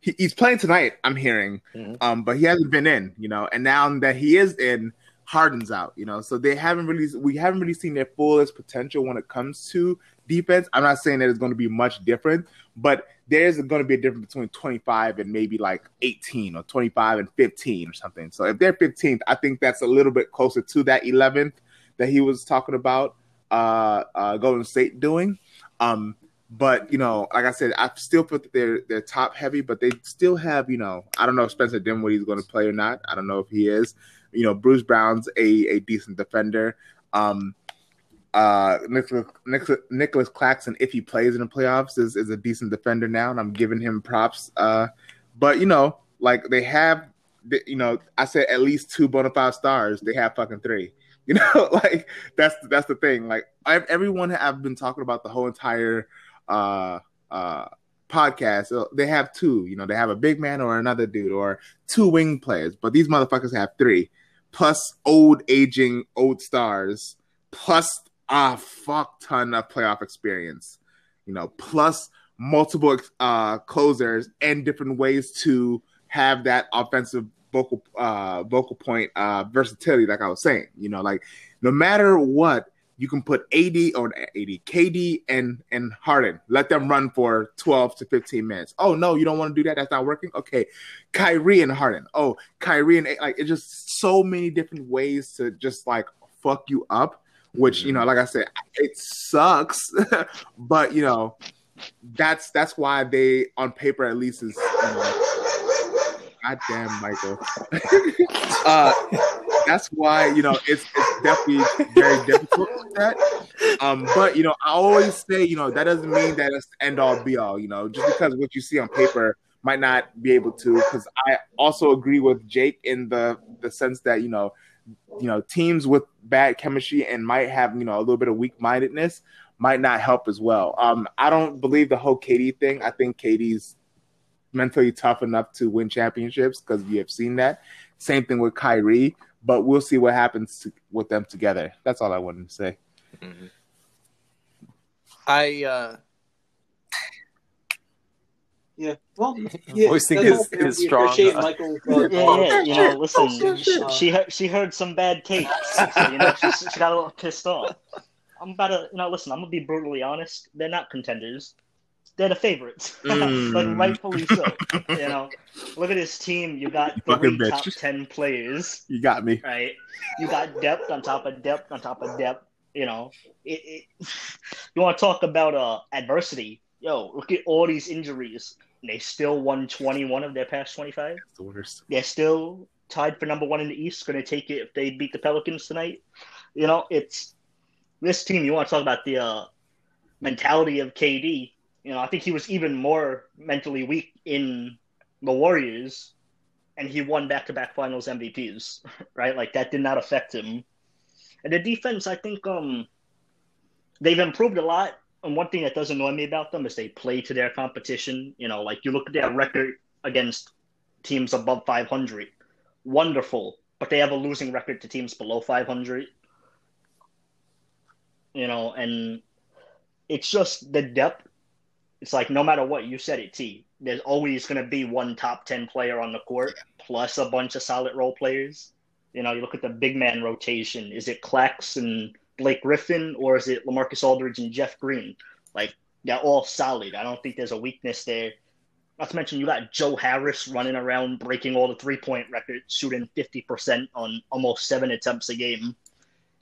he, he's playing tonight. I'm hearing, mm-hmm. um, but he hasn't been in. You know, and now that he is in, Harden's out. You know, so they haven't really we haven't really seen their fullest potential when it comes to defense. I'm not saying that it's going to be much different, but there's going to be a difference between 25 and maybe like 18 or 25 and 15 or something. So if they're 15th, I think that's a little bit closer to that 11th that he was talking about uh, uh, Golden State doing. Um, but you know, like I said, I still feel that they're they're top heavy, but they still have you know I don't know if Spencer Dinwiddie's going to play or not. I don't know if he is. You know, Bruce Brown's a a decent defender. Um, uh, Nicholas, Nicholas, Nicolas Claxton, if he plays in the playoffs, is, is a decent defender now, and I'm giving him props. Uh, but you know, like they have, you know, I said at least two bona fide stars. They have fucking three. You know, like that's that's the thing. Like I've, everyone I've been talking about the whole entire uh, uh, podcast. Uh, they have two. You know, they have a big man or another dude or two wing players. But these motherfuckers have three, plus old aging old stars, plus a fuck ton of playoff experience, you know, plus multiple uh, closers and different ways to have that offensive vocal uh, vocal point uh, versatility. Like I was saying, you know, like no matter what, you can put AD or AD, KD and and Harden. Let them run for twelve to fifteen minutes. Oh no, you don't want to do that. That's not working. Okay, Kyrie and Harden. Oh, Kyrie and like it's just so many different ways to just like fuck you up which you know, like I said, it sucks, but you know, that's that's why they on paper at least is. You know, God damn, Michael. uh, that's why you know it's it's definitely very difficult with that. Um, but you know, I always say you know that doesn't mean that it's end all be all. You know, just because what you see on paper might not be able to because I also agree with Jake in the the sense that you know you know teams with bad chemistry and might have you know a little bit of weak mindedness might not help as well. Um, I don't believe the whole KD thing. I think KD's mentally tough enough to win championships because we have seen that. Same thing with Kyrie, but we'll see what happens to, with them together. That's all I wanted to say. Mm-hmm. I uh, yeah, well, yeah, voicing his, his strong. Uh, Michael, uh, yeah, yeah, you know, listen, she, she heard she heard some bad takes. So, you know, she, she got a little pissed off. I'm about to, you know, listen. I'm gonna be brutally honest. They're not contenders. They're the favorites, mm. like rightfully so. you know, look at this team. You got three top ten players. You got me right. You got depth on top of depth on top of depth. You know, it, it, you want to talk about uh adversity? Yo, look at all these injuries they still won 21 of their past 25. the worst. They're still tied for number one in the East. Going to take it if they beat the Pelicans tonight. You know, it's this team. You want to talk about the uh, mentality of KD? You know, I think he was even more mentally weak in the Warriors, and he won back-to-back Finals MVPs. Right, like that did not affect him. And the defense, I think, um, they've improved a lot and one thing that does annoy me about them is they play to their competition. You know, like you look at their record against teams above 500, wonderful, but they have a losing record to teams below 500. You know, and it's just the depth. It's like no matter what you said it, T. There's always going to be one top 10 player on the court plus a bunch of solid role players. You know, you look at the big man rotation. Is it Clax and Blake Griffin or is it LaMarcus Aldridge and Jeff Green? Like they're all solid. I don't think there's a weakness there. Not to mention you got Joe Harris running around breaking all the three point records, shooting fifty percent on almost seven attempts a game.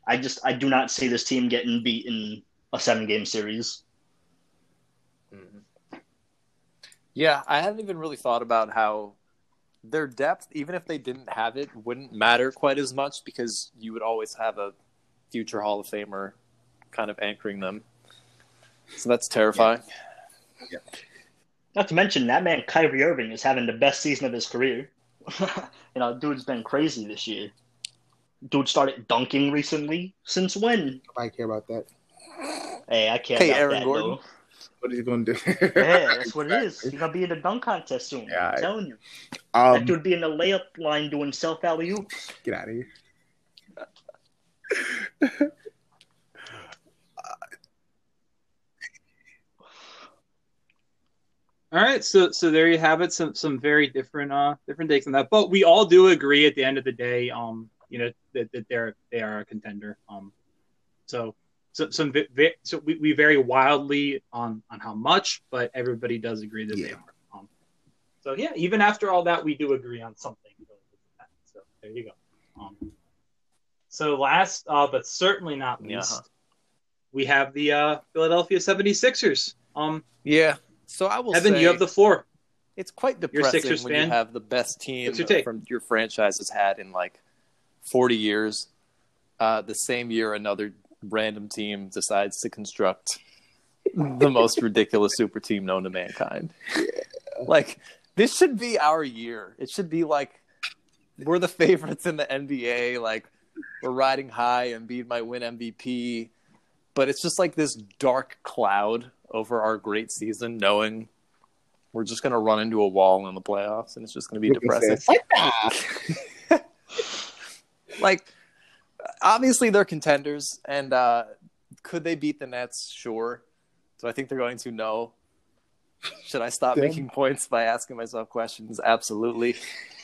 I just I do not see this team getting beat in a seven game series. Mm-hmm. Yeah, I hadn't even really thought about how their depth, even if they didn't have it, wouldn't matter quite as much because you would always have a future Hall of Famer kind of anchoring them. So that's terrifying. Yeah. yeah. Not to mention that man Kyrie Irving is having the best season of his career. you know, dude's been crazy this year. Dude started dunking recently. Since when? I care about that. Hey, I care hey, about Aaron that, Gordon. Though. What are you gonna do? yeah, that's what it is. He's gonna be in the dunk contest soon. Yeah, I'm I, telling you. Um, that dude be in the layup line doing self alley oops. Get out of here. All right, so so there you have it. Some some very different uh different takes on that, but we all do agree at the end of the day, um, you know that, that they're they are a contender. Um, so so some so we, we vary wildly on on how much, but everybody does agree that yeah. they are. Um, so yeah, even after all that, we do agree on something. So there you go. Um, so last, uh, but certainly not least, yeah. we have the uh, Philadelphia 76ers. Um, yeah. So I will Evan, you have the floor. It's quite depressing when fan? you have the best team your from your franchise has had in like 40 years. Uh, the same year, another random team decides to construct the most ridiculous super team known to mankind. Like this should be our year. It should be like we're the favorites in the NBA. Like we're riding high. Embiid might win MVP, but it's just like this dark cloud over our great season, knowing we're just going to run into a wall in the playoffs, and it's just going to be depressing. like, obviously, they're contenders, and uh, could they beat the Nets? Sure. Do I think they're going to? No. Should I stop Damn. making points by asking myself questions? Absolutely.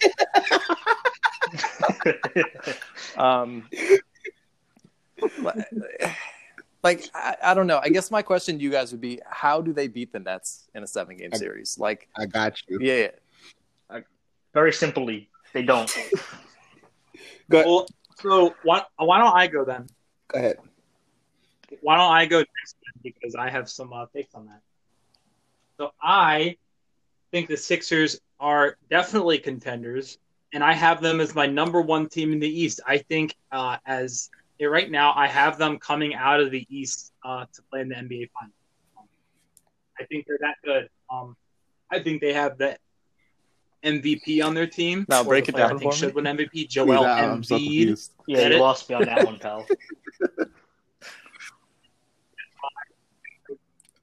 um, like I, I, don't know. I guess my question to you guys would be: How do they beat the Nets in a seven-game series? Like, I got you. Yeah. I, very simply, they don't. Go well, so why, why don't I go then? Go ahead. Why don't I go next because I have some uh, takes on that. So I think the Sixers are definitely contenders and I have them as my number one team in the East. I think uh, as right now, I have them coming out of the East uh, to play in the NBA Finals. Um, I think they're that good. Um, I think they have the MVP on their team. Now break it down I think for should me. win MVP. Joel Yeah, I'm so Embiid. Yeah, you lost me on that one, pal.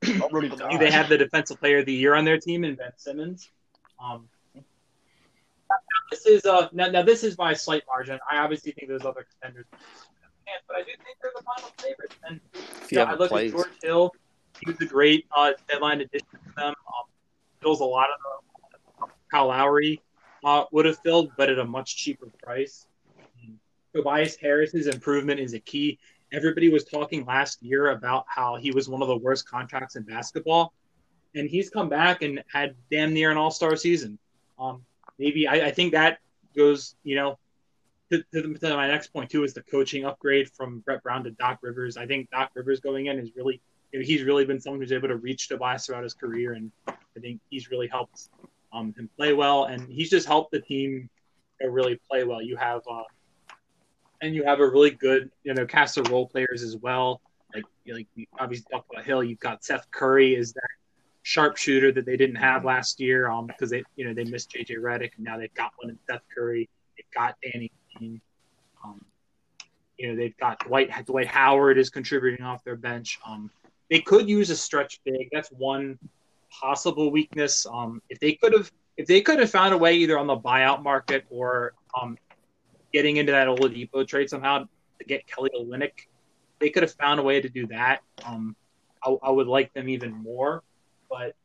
I'm ready to I think they have the defensive player of the year on their team in Ben Simmons. Um, this is uh now, now this is by a slight margin. I obviously think there's other contenders, but I do think they're the final favorites. And yeah, I look played, at George Hill. He was a great uh, deadline addition to them. Um, fills a lot of the Kyle Lowry uh, would have filled, but at a much cheaper price. Um, Tobias Harris's improvement is a key. Everybody was talking last year about how he was one of the worst contracts in basketball, and he's come back and had damn near an All Star season. Um, maybe I, I think that goes, you know, to, to, to my next point too is the coaching upgrade from Brett Brown to Doc Rivers. I think Doc Rivers going in is really you know, he's really been someone who's able to reach Tobias throughout his career, and I think he's really helped um, him play well, and he's just helped the team really play well. You have uh, and you have a really good you know cast of role players as well. Like like obviously talked about Hill. You've got Seth Curry is that sharpshooter that they didn't have last year um because they you know they missed JJ Redick and now they've got one in Seth Curry. They've got Danny. Green. Um, you know they've got Dwight Dwight Howard is contributing off their bench. Um, they could use a stretch big. That's one possible weakness. Um, if they could have if they could have found a way either on the buyout market or um, getting into that Oladipo trade somehow to get Kelly Olynyk, they could have found a way to do that. Um, I, I would like them even more, but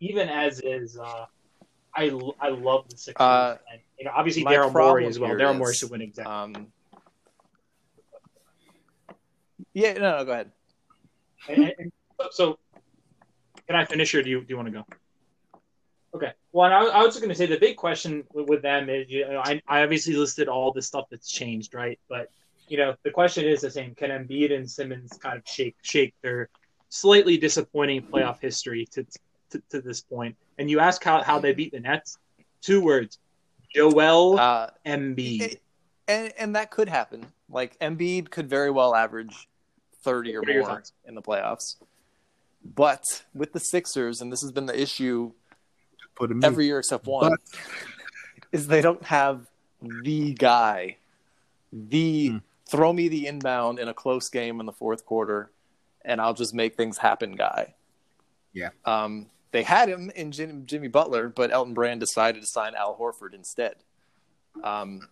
even as is, uh, I I love the Sixers. Uh, and, you know, obviously Daryl Morey as well. Daryl Morey should win executive. um, yeah, no, no, go ahead. And- and so, can I finish or do you do you want to go? Okay. Well, and I, I was just going to say the big question with, with them is, you know, I, I obviously listed all the stuff that's changed, right? But you know, the question is the same: Can Embiid and Simmons kind of shake shake their slightly disappointing playoff history to to, to this point? And you ask how how they beat the Nets. Two words: Joel Uh, Embiid. it- and and that could happen. Like Embiid could very well average thirty or What are your more thoughts? in the playoffs. But with the Sixers, and this has been the issue Put every year except one, But- is they don't have the guy, the Hmm. throw me the inbound in a close game in the fourth quarter, and I'll just make things happen guy. Yeah. Um, they had him in Jim, Jimmy Butler, but Elton Brand decided to sign Al Horford instead. Um,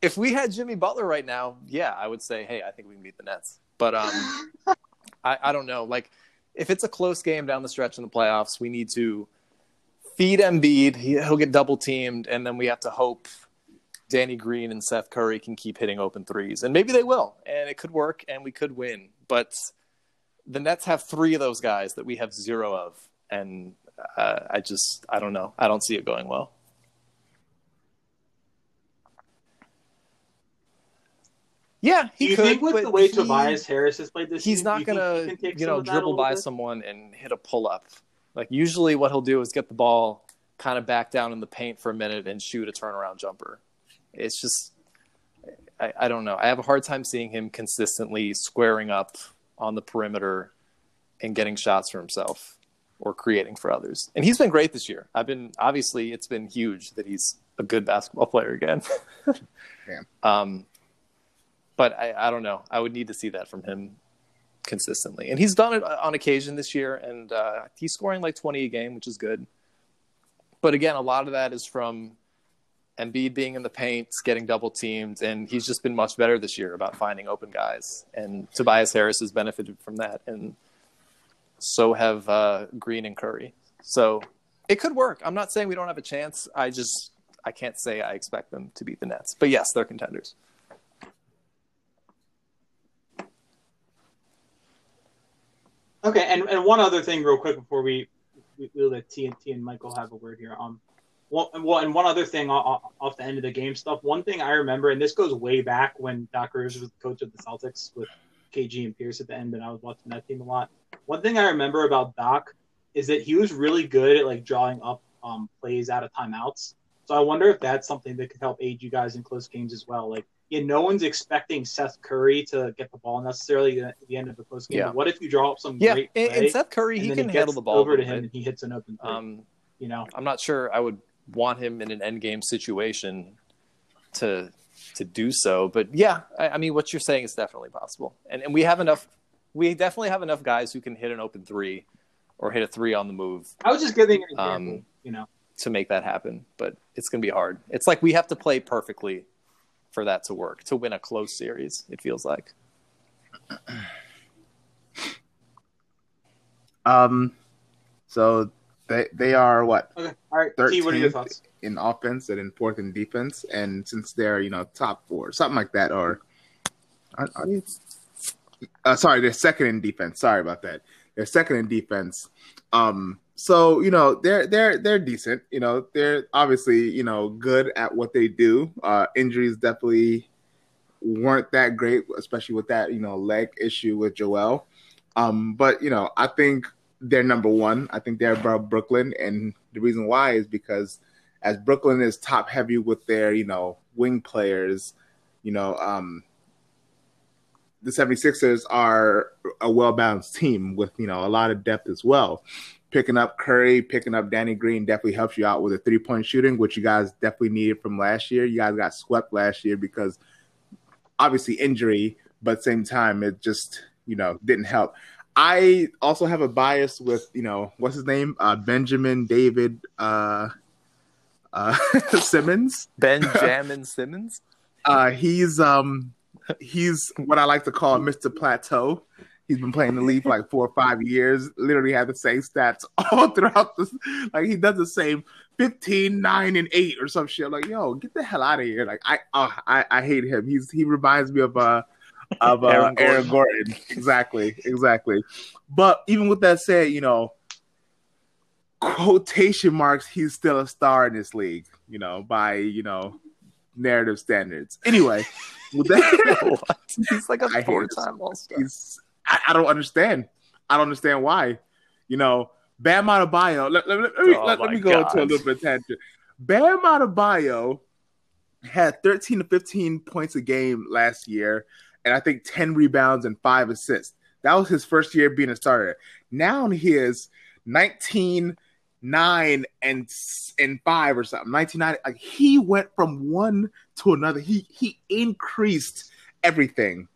if we had Jimmy Butler right now, yeah, I would say, hey, I think we can beat the Nets. But um, I, I don't know. Like, if it's a close game down the stretch in the playoffs, we need to feed Embiid. He, he'll get double teamed, and then we have to hope Danny Green and Seth Curry can keep hitting open threes, and maybe they will, and it could work, and we could win. But the Nets have three of those guys that we have zero of, and uh, I just I don't know. I don't see it going well. Yeah, he Do you could, think with the way he- Tobias Harris has played this he's season, not gonna he you know of that a dribble by bit? someone and hit a pull up like usually what he'll do is get the ball kind of back down in the paint for a minute and shoot a turnaround jumper it's just I, I don't know i have a hard time seeing him consistently squaring up on the perimeter and getting shots for himself or creating for others and he's been great this year i've been obviously it's been huge that he's a good basketball player again Yeah. um but I, I don't know. I would need to see that from him consistently, and he's done it on occasion this year, and uh, he's scoring like twenty a game, which is good. But again, a lot of that is from Embiid being in the paint, getting double teamed, and he's just been much better this year about finding open guys. And Tobias Harris has benefited from that, and so have uh, Green and Curry. So it could work. I'm not saying we don't have a chance. I just I can't say I expect them to beat the Nets, but yes, they're contenders. Okay, and, and one other thing, real quick, before we we, we'll let TNT and Michael have a word here. Um, well, and- well, and one other thing off, the end of the game stuff. One thing I remember, and this goes way back when Doc Rivers was the coach of the Celtics with KG and Pierce at the end, and I was watching that team a lot. One thing I remember about Doc is that he was really good at like drawing up um, plays out of timeouts. So I wonder if that's something that could help aid you guys in close games as well. Like, yeah, no one's expecting Seth Curry to get the ball necessarily at the end of the close game. Yeah. What if you draw up some Yeah, great and, play? and Seth Curry, and he can it handle the ball over to him bit. and he hits an open. Um, you know, I'm not sure I would want him in an end game situation to to do so. But yeah, I, I, mean, what you're saying is definitely possible, and and we have enough. We definitely have enough guys who can hit an open three or hit a three on the move. I was just giving an example, um, you know, to make that happen, but it's going to be hard. It's like we have to play perfectly for that to work to win a close series. It feels like. Um, so they they are what? Okay, all right. T, what are your thoughts? In offense and in fourth in defense, and since they're you know top four, something like that, or are, are they, uh, sorry, they're second in defense. Sorry about that. They're second in defense. Um, so you know they're they're they're decent. You know they're obviously you know good at what they do. Uh, injuries definitely weren't that great, especially with that you know leg issue with Joel. Um, but you know I think they're number one. I think they're above Brooklyn, and the reason why is because as Brooklyn is top heavy with their you know wing players, you know um, the 76ers are a well balanced team with you know a lot of depth as well picking up Curry, picking up Danny Green definitely helps you out with a three point shooting, which you guys definitely needed from last year. You guys got swept last year because obviously injury, but same time it just you know didn't help. I also have a bias with you know what's his name uh, Benjamin David uh, uh, Simmons Benjamin Simmons. Uh, he's um he's what I like to call Mr. Plateau. He's been playing the league for like four or five years. Literally had the same stats all throughout this. Like he does the same 15, 9, and 8 or some shit. like, yo, get the hell out of here. Like I uh, I, I hate him. He's he reminds me of uh of uh, Aaron, Gordon. Aaron Gordon. Exactly, exactly. But even with that said, you know, quotation marks, he's still a star in this league, you know, by, you know, narrative standards. Anyway, with that, he's like a four time all star. I, I, don't understand. I don't understand why. You know, Bam Adebayo. Let, let, let, me, oh let, let me go God. into a little bit of tangent. Bam Adebayo had 13 to 15 points a game last year, and I think 10 rebounds and five assists. That was his first year being a starter. Now he is 19, 9, and and five or something. 1990. Like he went from one to another. He he increased everything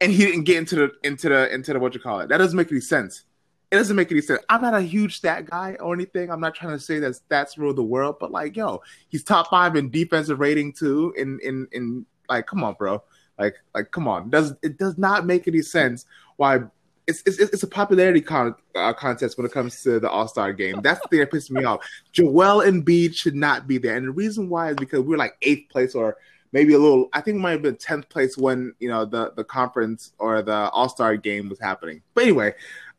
and he didn't get into the into the into the what you call it. That doesn't make any sense. It doesn't make any sense. I'm not a huge stat guy or anything. I'm not trying to say that stats rule the world, but like, yo, he's top five in defensive rating too. In in in like, come on, bro. Like like, come on. Does it does not make any sense why it's, it's, it's a popularity con- uh, contest when it comes to the All Star game. That's the thing that pisses me off. Joel and Embiid should not be there, and the reason why is because we're like eighth place or maybe a little. I think it might have been tenth place when you know the the conference or the All Star game was happening. But anyway,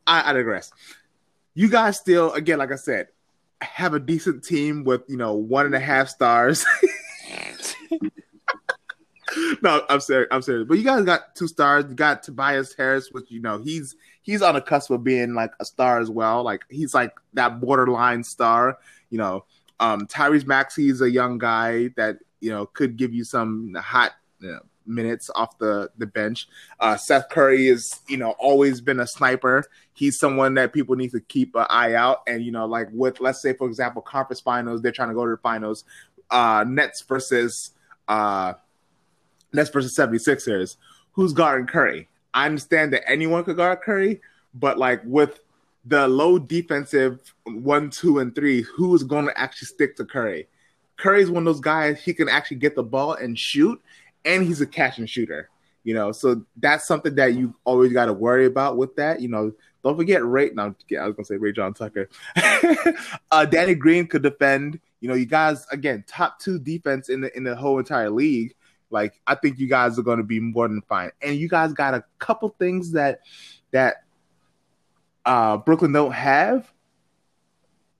I, I digress. You guys still, again, like I said, have a decent team with you know one and a half stars. no, I'm serious. I'm serious. But you guys got two stars. You got Tobias Harris, which you know he's he's on the cusp of being like a star as well. Like he's like that borderline star. You know, um, Tyrese Maxey is a young guy that you know could give you some hot you know, minutes off the the bench. Uh, Seth Curry is you know always been a sniper. He's someone that people need to keep an eye out. And you know, like with let's say for example, conference finals, they're trying to go to the finals. Uh, Nets versus uh, Nets versus 76ers. Who's guarding Curry? I understand that anyone could guard Curry, but like with the low defensive one, two, and three, who is going to actually stick to Curry? Curry's one of those guys he can actually get the ball and shoot, and he's a catch and shooter. You know, so that's something that you always got to worry about with that. You know, don't forget Ray. No, I was gonna say Rayjon Tucker. uh, Danny Green could defend. You know, you guys again top two defense in the in the whole entire league. Like I think you guys are going to be more than fine, and you guys got a couple things that that uh, Brooklyn don't have.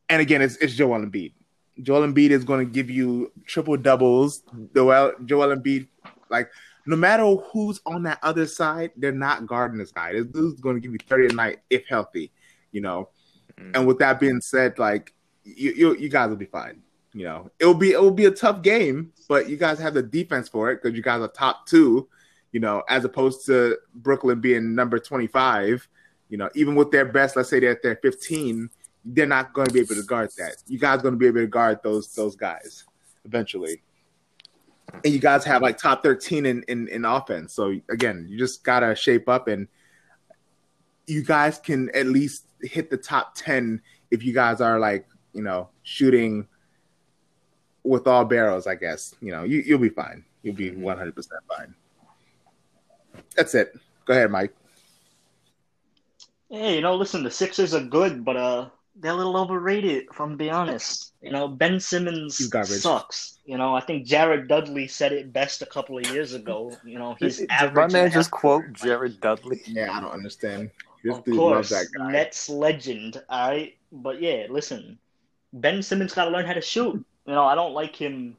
And again, it's it's Joel Embiid. Joel Embiid is going to give you triple doubles. Joel, Joel Embiid, like no matter who's on that other side, they're not guarding this guy. This dude's going to give you 30 a night if healthy, you know. Mm-hmm. And with that being said, like you, you, you guys will be fine. You know, it'll be it will be a tough game, but you guys have the defense for it because you guys are top two. You know, as opposed to Brooklyn being number 25. You know, even with their best, let's say they're at their 15, they're not going to be able to guard that. You guys going to be able to guard those those guys eventually. And you guys have like top 13 in, in, in offense. So again, you just gotta shape up and you guys can at least hit the top 10 if you guys are like, you know, shooting with all barrels, I guess. You know, you, you'll be fine. You'll be 100% fine. That's it. Go ahead, Mike. Hey, you know, listen, the Sixers are good, but uh, they're a little overrated, if I'm being honest. You know, Ben Simmons He's garbage. sucks. You know, I think Jared Dudley said it best a couple of years ago. You know, he's Did average. my and man just half quote. Jared Dudley? Yeah, I don't understand. This Of dude course, loves that guy. Nets legend. All right, but yeah, listen, Ben Simmons got to learn how to shoot. You know, I don't like him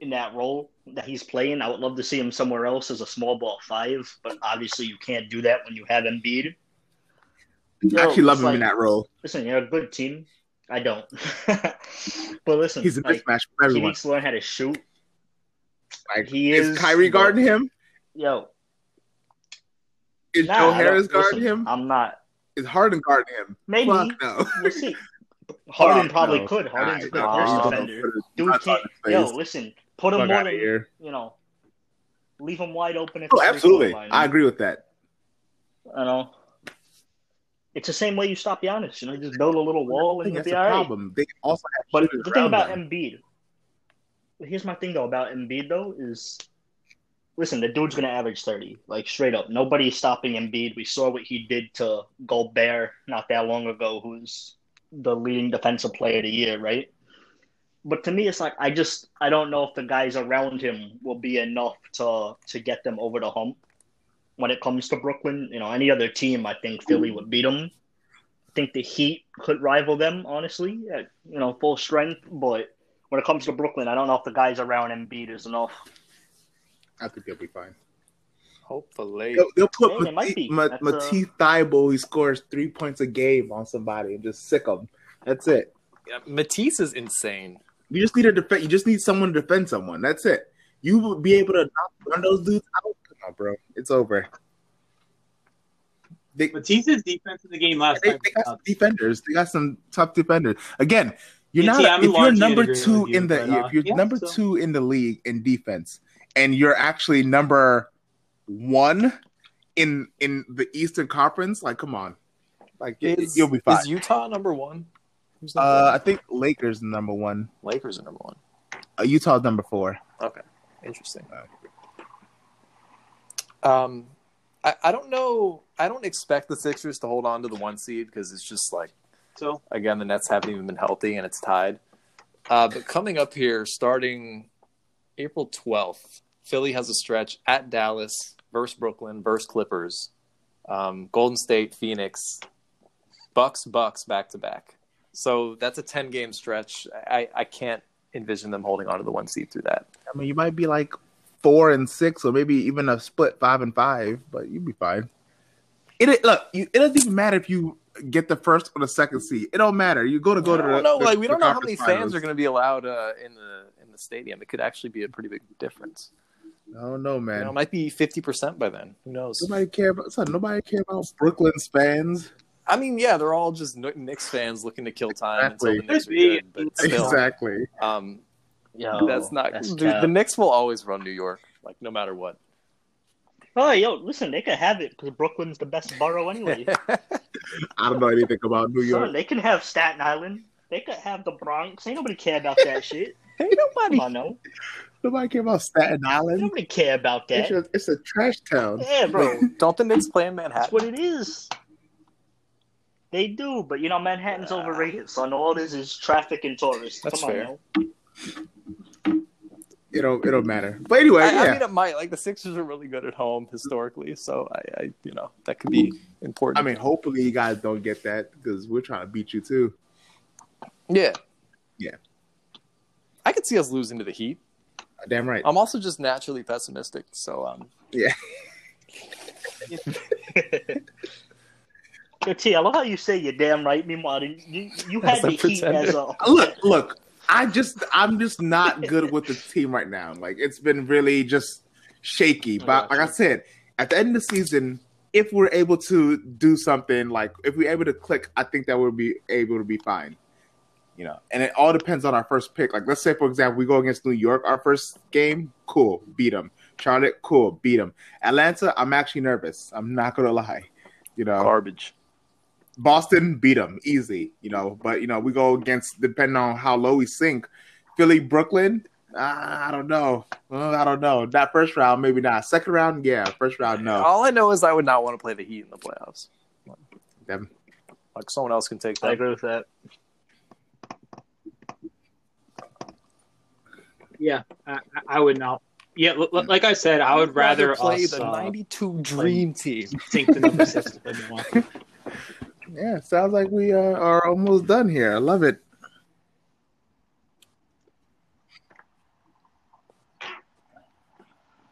in that role that he's playing. I would love to see him somewhere else as a small ball five, but obviously you can't do that when you have Embiid. I actually love him in that role. Listen, you're a good team. I don't, but listen, He's a like, mismatch for he needs to learn how to shoot. Like, he is, is, Kyrie but- guarding him? Yo, Is nah, Joe Harris guarding listen, him? I'm not. Is Harden guarding him? Maybe Fuck no. we'll see. Harden Fuck probably no. could. Harden's a good Nah, post nah, Nah, defender. Dude can't. Yo, listen, put him Fuck more than here. you know. Leave him wide open. At Oh, the absolutely. line. I agree with that. I know. It's the same way you stop Giannis. You know, you just build a little wall and you'll that's be the all right. problem. They also have But the thing about them. Embiid, here's my thing though about Embiid though is, listen, the dude's gonna average thirty, like straight up. Nobody's stopping Embiid. We saw what he did to Gobert not that long ago, who's the leading defensive player of the year, right? But to me, it's like I just I don't know if the guys around him will be enough to to get them over the hump. When it comes to Brooklyn, you know, any other team, I think Philly would beat them. I think the Heat could rival them, honestly, at you know full strength. But when it comes to Brooklyn, I don't know if the guys around Embiid is enough. I think they'll be fine. Hopefully. They'll, they'll put Yeah, they might be. Matisse, That's, Ma- uh, Matisse Thybulle, he scores three points a game on somebody and just sick them. That's it. Yeah, Matisse is insane. You just need a defend. You just need someone to defend someone. That's it. You will be able to knock one of those dudes out. Come on, bro. It's over. They, Matisse's defense in the game last they, night. they got some defenders. They got some tough defenders. Again, you're Yeah, not see, if you're number two you, in the but, uh, if you're yeah, number so- two in the league in defense, and you're actually number one in in the Eastern Conference. Like, come on, like Is, you'll be fine. is Utah number one? Who's number Uh, one? I think Lakers number one. Lakers are number one. Uh, Utah's number four. Okay, interesting. Um, I, I don't know. I don't expect the Sixers to hold on to the one seed because it's just like So again the Nets haven't even been healthy and it's tied. Uh, but coming up here, starting April twelfth, Philly has a stretch at Dallas versus Brooklyn versus Clippers, um, Golden State, Phoenix, Bucks, Bucks back to back. So that's a ten game stretch. I, I can't envision them holding on to the one seed through that. I mean, you might be like four and six, or maybe even a split five and five, but you'd be fine. It look, you, it doesn't even matter if you get the first or the second seed. It don't matter. You go to go to the know. the- like we the don't know how many conference fans are going to be allowed uh, in the in the stadium. It could actually be a pretty big difference. I don't know, You man. know, it might be fifty percent by then. Who knows? Nobody care about son, nobody care about Brooklyn's fans. I mean, yeah, they're all just Kn- Knicks fans looking to kill time Exactly. until the Knicks are good. But still, Exactly. um, Yo, that's not that's dude, the Knicks will always run New York, like no matter what. Oh, yo, listen, they could have it because Brooklyn's the best borough anyway. I don't know anything about New Son, York. they can have Staten Island. They could have the Bronx. Ain't nobody care about that shit. Ain't nobody. Come on, no. Nobody care about Staten Island. Nobody care about It's that. a, it's a trash town. Yeah, bro. Don't the Knicks play in Manhattan? That's Manhattan? what it is. They do, but you know Manhattan's overrated, son. All this is traffic and tourists. That's Come on, fair. yo. It don't it don't matter. But anyway, I, yeah. I mean, it might. Like the Sixers are really good at home historically, so I, I you know, that could be important. I mean, hopefully you guys don't get that because we're trying to beat you too. yeah, Yeah. I could see us losing to the Heat. Damn right. I'm also just naturally pessimistic, so um, Yeah. Yo, T, I love how you say you're damn right. Meanwhile, you you had As a the Heat as a look, look. I just I'm just not good with the team right now. Like it's been really just shaky. But like I said, at the end of the season, if we're able to do something like if we're able to click, I think that we'll be able to be fine. You know, and it all depends on our first pick. Like, let's say, for example, we go against New York, our first game, cool, beat them. Charlotte, cool, beat them. Atlanta, I'm actually nervous. I'm not gonna lie. You know, Garbage. Boston beat them easy. You know, but you know we go against depending on how low we sink. Philly, Brooklyn. Uh, I don't know. Uh, I don't know. That first round, maybe not. Second round, yeah. First round, no. All I know is I would not want to play the Heat in the playoffs. Them. Like someone else can take that. I agree with that. Yeah, I, I- would not. Yeah, l- l- like I said, I would rather play us the uh, '92 Dream Team. sink the number six to play Milwaukee. Yeah, sounds like we uh, are almost done here. I love it.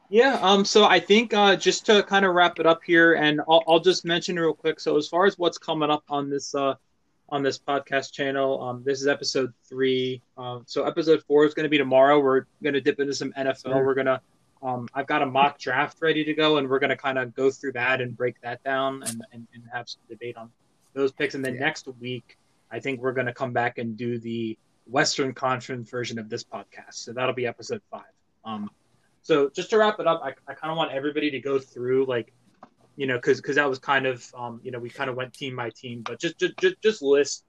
Yeah, um, so I think uh, just to kind of wrap it up here, and I'll, I'll just mention real quick. So as far as what's coming up on this uh, on this podcast channel, um, this is episode three. Um, so episode four is going to be tomorrow. We're going to dip into some NFL. Sure. We're gonna, um, I've got a mock draft ready to go, and we're going to kind of go through that and break that down and, and, and have some debate on those picks. And then Yeah. next week, I think we're going to come back and do the Western Conference version of this podcast. So that'll be episode five. Um, so just to wrap it up, I, I kind of want everybody to go through like, you know, because because that was kind of, um, you know, we kind of went team by team, but just just just, just list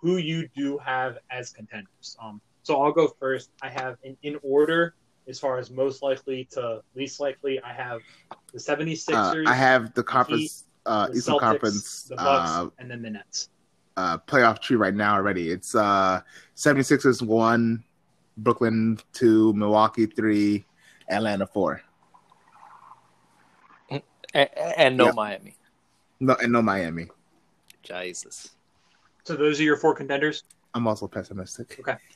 who you do have as contenders. Um, so I'll go first. I have in, in order as far as most likely to least likely. I have the 76ers, Uh, I have the conference, uh, the Eastern Celtics, Conference the Bucks, uh, and then the Nets. uh, playoff tree right now already. It's uh, 76ers one, Brooklyn two, Milwaukee three, Atlanta four. And, and no Yeah. Miami. No, and no Miami. Jesus. So those are your four contenders. I'm also pessimistic. Okay.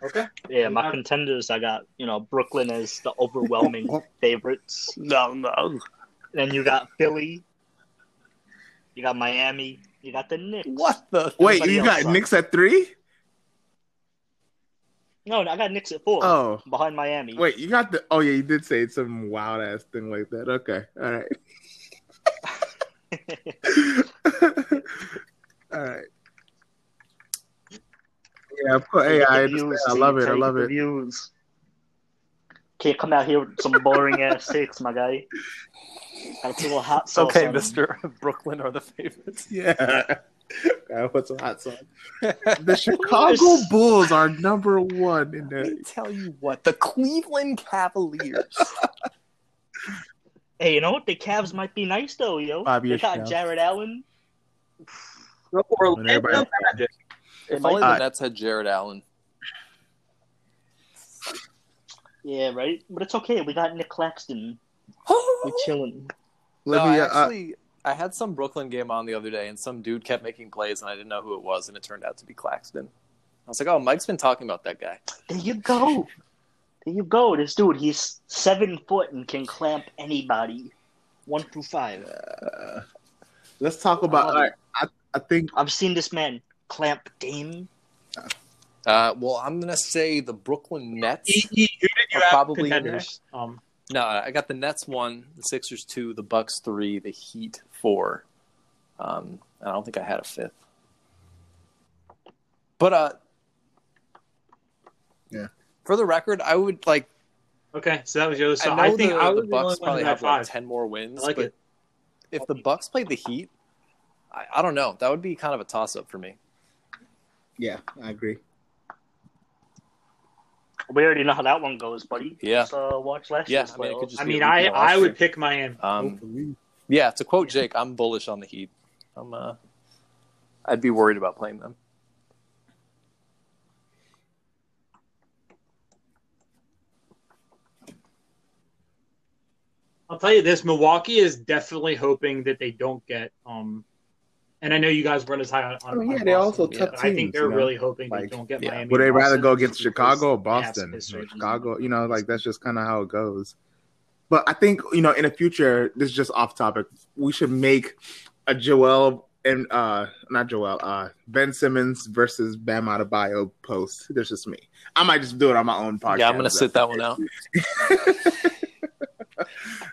Okay. Yeah, my have- contenders, I got, you know, Brooklyn as the overwhelming favorites. No, no. Then you got Philly. You got Miami. You got the Knicks. What the? Wait, Everybody you got sucks. Knicks at three? No, I got Knicks at four. Oh, Behind Miami. wait, you got the. Oh yeah, you did say some wild ass thing like that. Okay, all right, all right. Yeah, of course. Hey, I views, understand. I love it. I love it. Views. Can't come out here with some boring ass takes, my guy. Got a little hot sauce. Okay. Mister Brooklyn are the favorites. Yeah. Gotta put some hot sauce. The Chicago Bulls are number one in Let me tell you what, the Cleveland Cavaliers. Hey, you know what? The Cavs might be nice though, yo. Five they years got from now. Jarrett Allen. Or When everybody- if only the Uh, Nets had Jarrett Allen. Yeah, right. But it's okay. We got Nick Claxton. We're chilling. No, I Olivia, uh, actually, I had some Brooklyn game on the other day, and some dude kept making plays, and I didn't know who it was, and it turned out to be Claxton. I was like, "Oh, Mike's been talking about that guy." There you go. There you go. This dude, he's seven foot and can clamp anybody. One through five. uh, let's talk about. All right, I, I think I've seen this man clamp Dame. Uh, well, I'm gonna say the Brooklyn Nets. E- E- who did you Are have probably contenders? Um, No, I got the Nets one, the Sixers two, the Bucks three, the Heat four. Um, I don't think I had a fifth. But uh, Yeah. For the record, I would like. okay, so that was yours. So I know I, think the, I the was the Bucks probably have like ten more wins. I like but it. if the Bucks played the Heat, I, I don't know. That would be kind of a toss up for me. yeah, I agree. We already know how that one goes, buddy. Yeah. Just, uh, watch last Yeah, year's I mean, it playoffs. I mean, a I repeat of I would pick Miami. Um, yeah, to quote Jake, I'm bullish on the Heat. I'm. Uh, I'd be worried about playing them. I'll tell you this: Milwaukee is definitely hoping that they don't get. Um, and I know you guys weren't as high on. on I mean, yeah, on they're Boston, also tough but I think they're you know? really hoping Like, they don't get yeah. Miami. Would they and rather Boston go just against Chicago or they have some Boston? history. Chicago, you know, like that's just kind of how it goes. But I think you know, in the future, this is just off topic. We should make a Joel and uh not Joel, uh Ben Simmons versus Bam Adebayo post. That's just me. I might just do it on my own podcast. Yeah, I'm gonna sit that one out.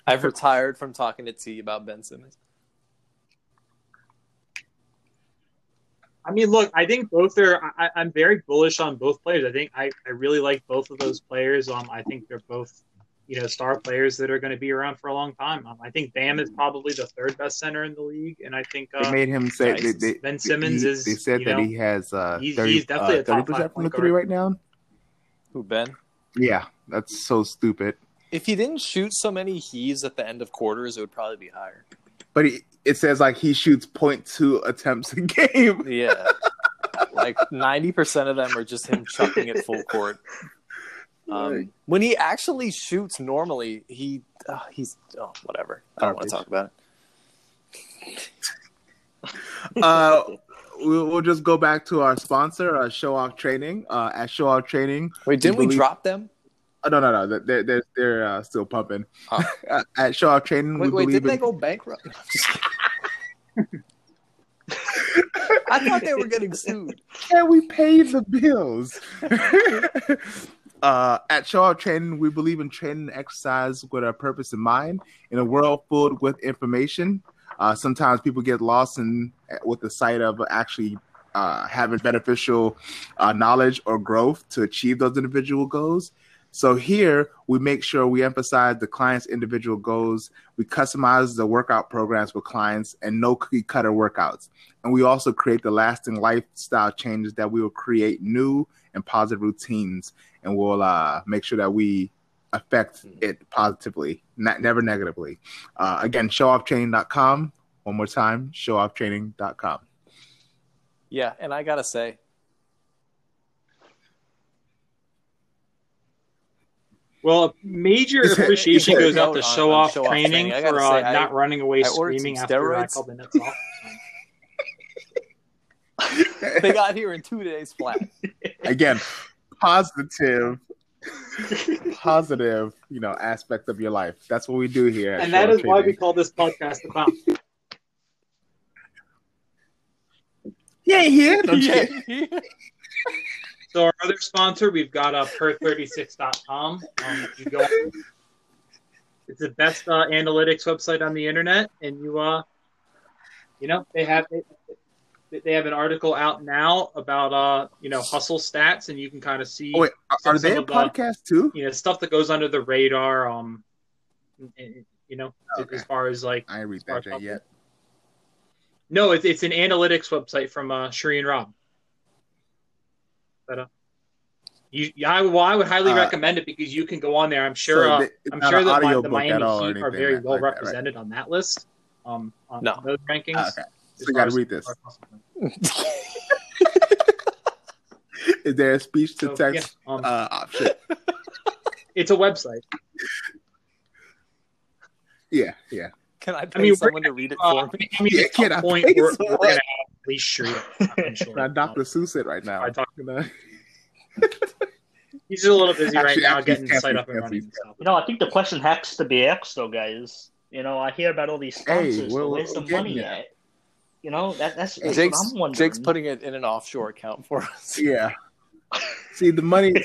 I've retired from talking to T about Ben Simmons. I mean, look, I think both are. I, I'm very bullish on both players. I think I, I really like both of those players. Um, I think they're both, you know, star players that are going to be around for a long time. Um, I think Bam is probably the third best center in the league, and I think They uh, made him say nice. they, they, Ben Simmons he- is, They said you that he has uh, he's- 30, he's definitely a top percent from the point three right now. Who Ben? Yeah, that's so stupid. If he didn't shoot so many heaves at the end of quarters, it would probably be higher. But he, it says like he shoots 0.2 attempts a game. Yeah. like 90% of them are just him chucking it full court. Um, when he actually shoots normally, he uh, he's oh whatever. I don't want to talk about it. uh, we'll, we'll just go back to our sponsor, uh, Show Off Training. Uh, at Show Off Training, Wait, didn't we believe- drop them? oh, no, no, no, they're they're they're uh, still pumping. Oh. At Show Off Training, Wait, we wait, didn't they go bankrupt? I thought they were getting sued. Can we pay the bills? uh, at Show Off Training, we believe in training and exercise with a purpose in mind. In a world filled with information, uh, sometimes people get lost in with the sight of actually uh, having beneficial uh, knowledge or growth to achieve those individual goals. So here we make sure we emphasize the client's individual goals. We customize the workout programs for clients and no cookie cutter workouts. And we also create the lasting lifestyle changes that we will create new and positive routines and we'll uh, make sure that we affect it positively, not never negatively. Uh, again, showofftraining.com. One more time, showofftraining.com. Yeah, and I gotta say, Well, a major Is appreciation is goes out to show on off show training training. For uh, say, I- not running away I screaming some after I called the Nets off. they got here in two days flat. Again, positive, positive, you know, aspect of your life. That's what we do here. and Show that Off is why we call this podcast the Bounce. You ain't here. Yeah. So our other sponsor, we've got uh, per36.com. Um, you go, it's the best uh, analytics website on the internet, and you, uh, you know, they have they, they have an article out now about uh, you know, hustle stats, and you can kind of see Oh, wait, are, are they a the- podcast too? you know stuff that goes under the radar. Um, and- and, you know, Okay. as far as like I read that yet. yet. No, it's it's an analytics website from uh, Sheree and Rob. But uh, you, yeah, I, well, I would highly Uh, recommend it because you can go on there. I'm sure. So uh, I'm sure that my, the Miami Heat are very like well that, right? represented on that list. Um, on No. those rankings. Ah, okay. So you gotta read this. as far as- Is there a speech to So, text yeah, um, uh, option? it's a website. Yeah, yeah. Can I pay mean, we're someone to read it Uh, for me? I mean, Yeah, at can some I point, pay we're, we're gonna have at least sure. Now, Dr. Seuss it right now. I talk- You know? He's a little busy right Actually, now actually, getting can't the site up and running. be- and. You know, I think the question has to be asked, though, guys. You know, I hear about all these Hey, sponsors. we're- but where's the money there. at? You know, that, that's, that's Jake's, what I'm wondering. Jake's putting it in an offshore account for us. Yeah. See, the money.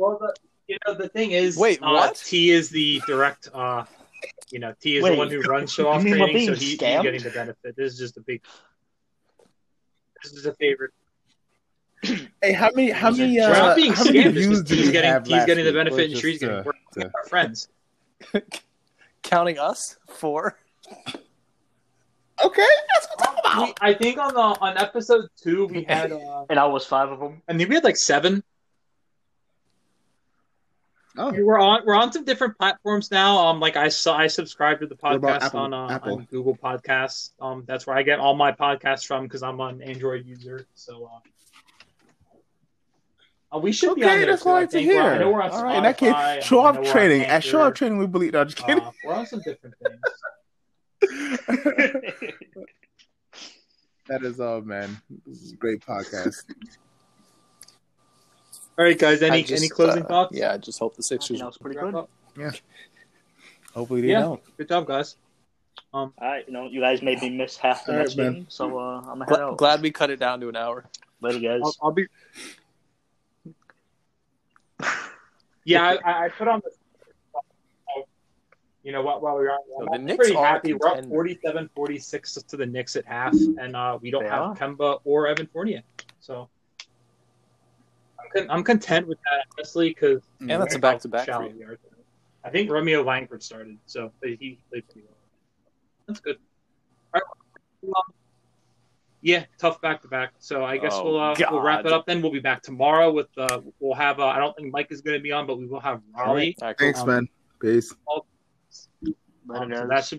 Well, the, you know, the thing is, Wait, uh, what? T is the direct. Uh, you know, T is Wait, the one who runs show off you mean we're training, so he, he's getting the benefit. This is just a big. This is a favorite. Hey, how many? How many? We're Uh, not being how many scammed. It's views just did he's getting he's getting the benefit, Or and just, Shree's getting. uh, We're to- our friends. Counting us four. Okay, that's what I'm talking We, I think on the on episode two we had. Uh, and I was five of them. I think we had like seven. Oh, We're on we're on some different platforms now. Um, like I saw I subscribe to the podcast Apple- on uh, Apple? on Google Podcasts. Um, that's where I get all my podcasts from because I'm an Android user. So. Uh, uh, we should be on there. that's too, what I I like to think. We're- I know we're on All right, in that case, show off training. At show off training, we believe. No, just kidding. Uh, we're on some different things. that is all, man. This is a great podcast. All right, guys. Any just, any closing uh, thoughts? Yeah, I just hope the Sixers. that was pretty good. up? Hopefully they Yeah. don't. Good job, guys. Um, All right, you know, you guys made me miss half the All right, next man. game, so uh, I'm gonna head Gla- out. glad we cut it down to an hour. Later, guys. I'll, I'll be Yeah, I, I put on the. You know what? While we were on, So I'm Knicks pretty are happy. We're up contenders. 47 46 to the Knicks at half, and uh, we don't They have are. Kemba or Evan Fournier. So I'm, con- I'm content with that, honestly, because And that's a back-to-back for shallow you. we are. I think Romeo Langford started, so he he played pretty well. That's good. All right. Um, Yeah, tough back to back. So I guess Oh, we'll uh, we'll wrap it up. Then we'll be back tomorrow with uh we'll have uh, I don't think Mike is going to be on, but we will have Raleigh. All right, cool. Thanks, man. Peace. Um, so that should be.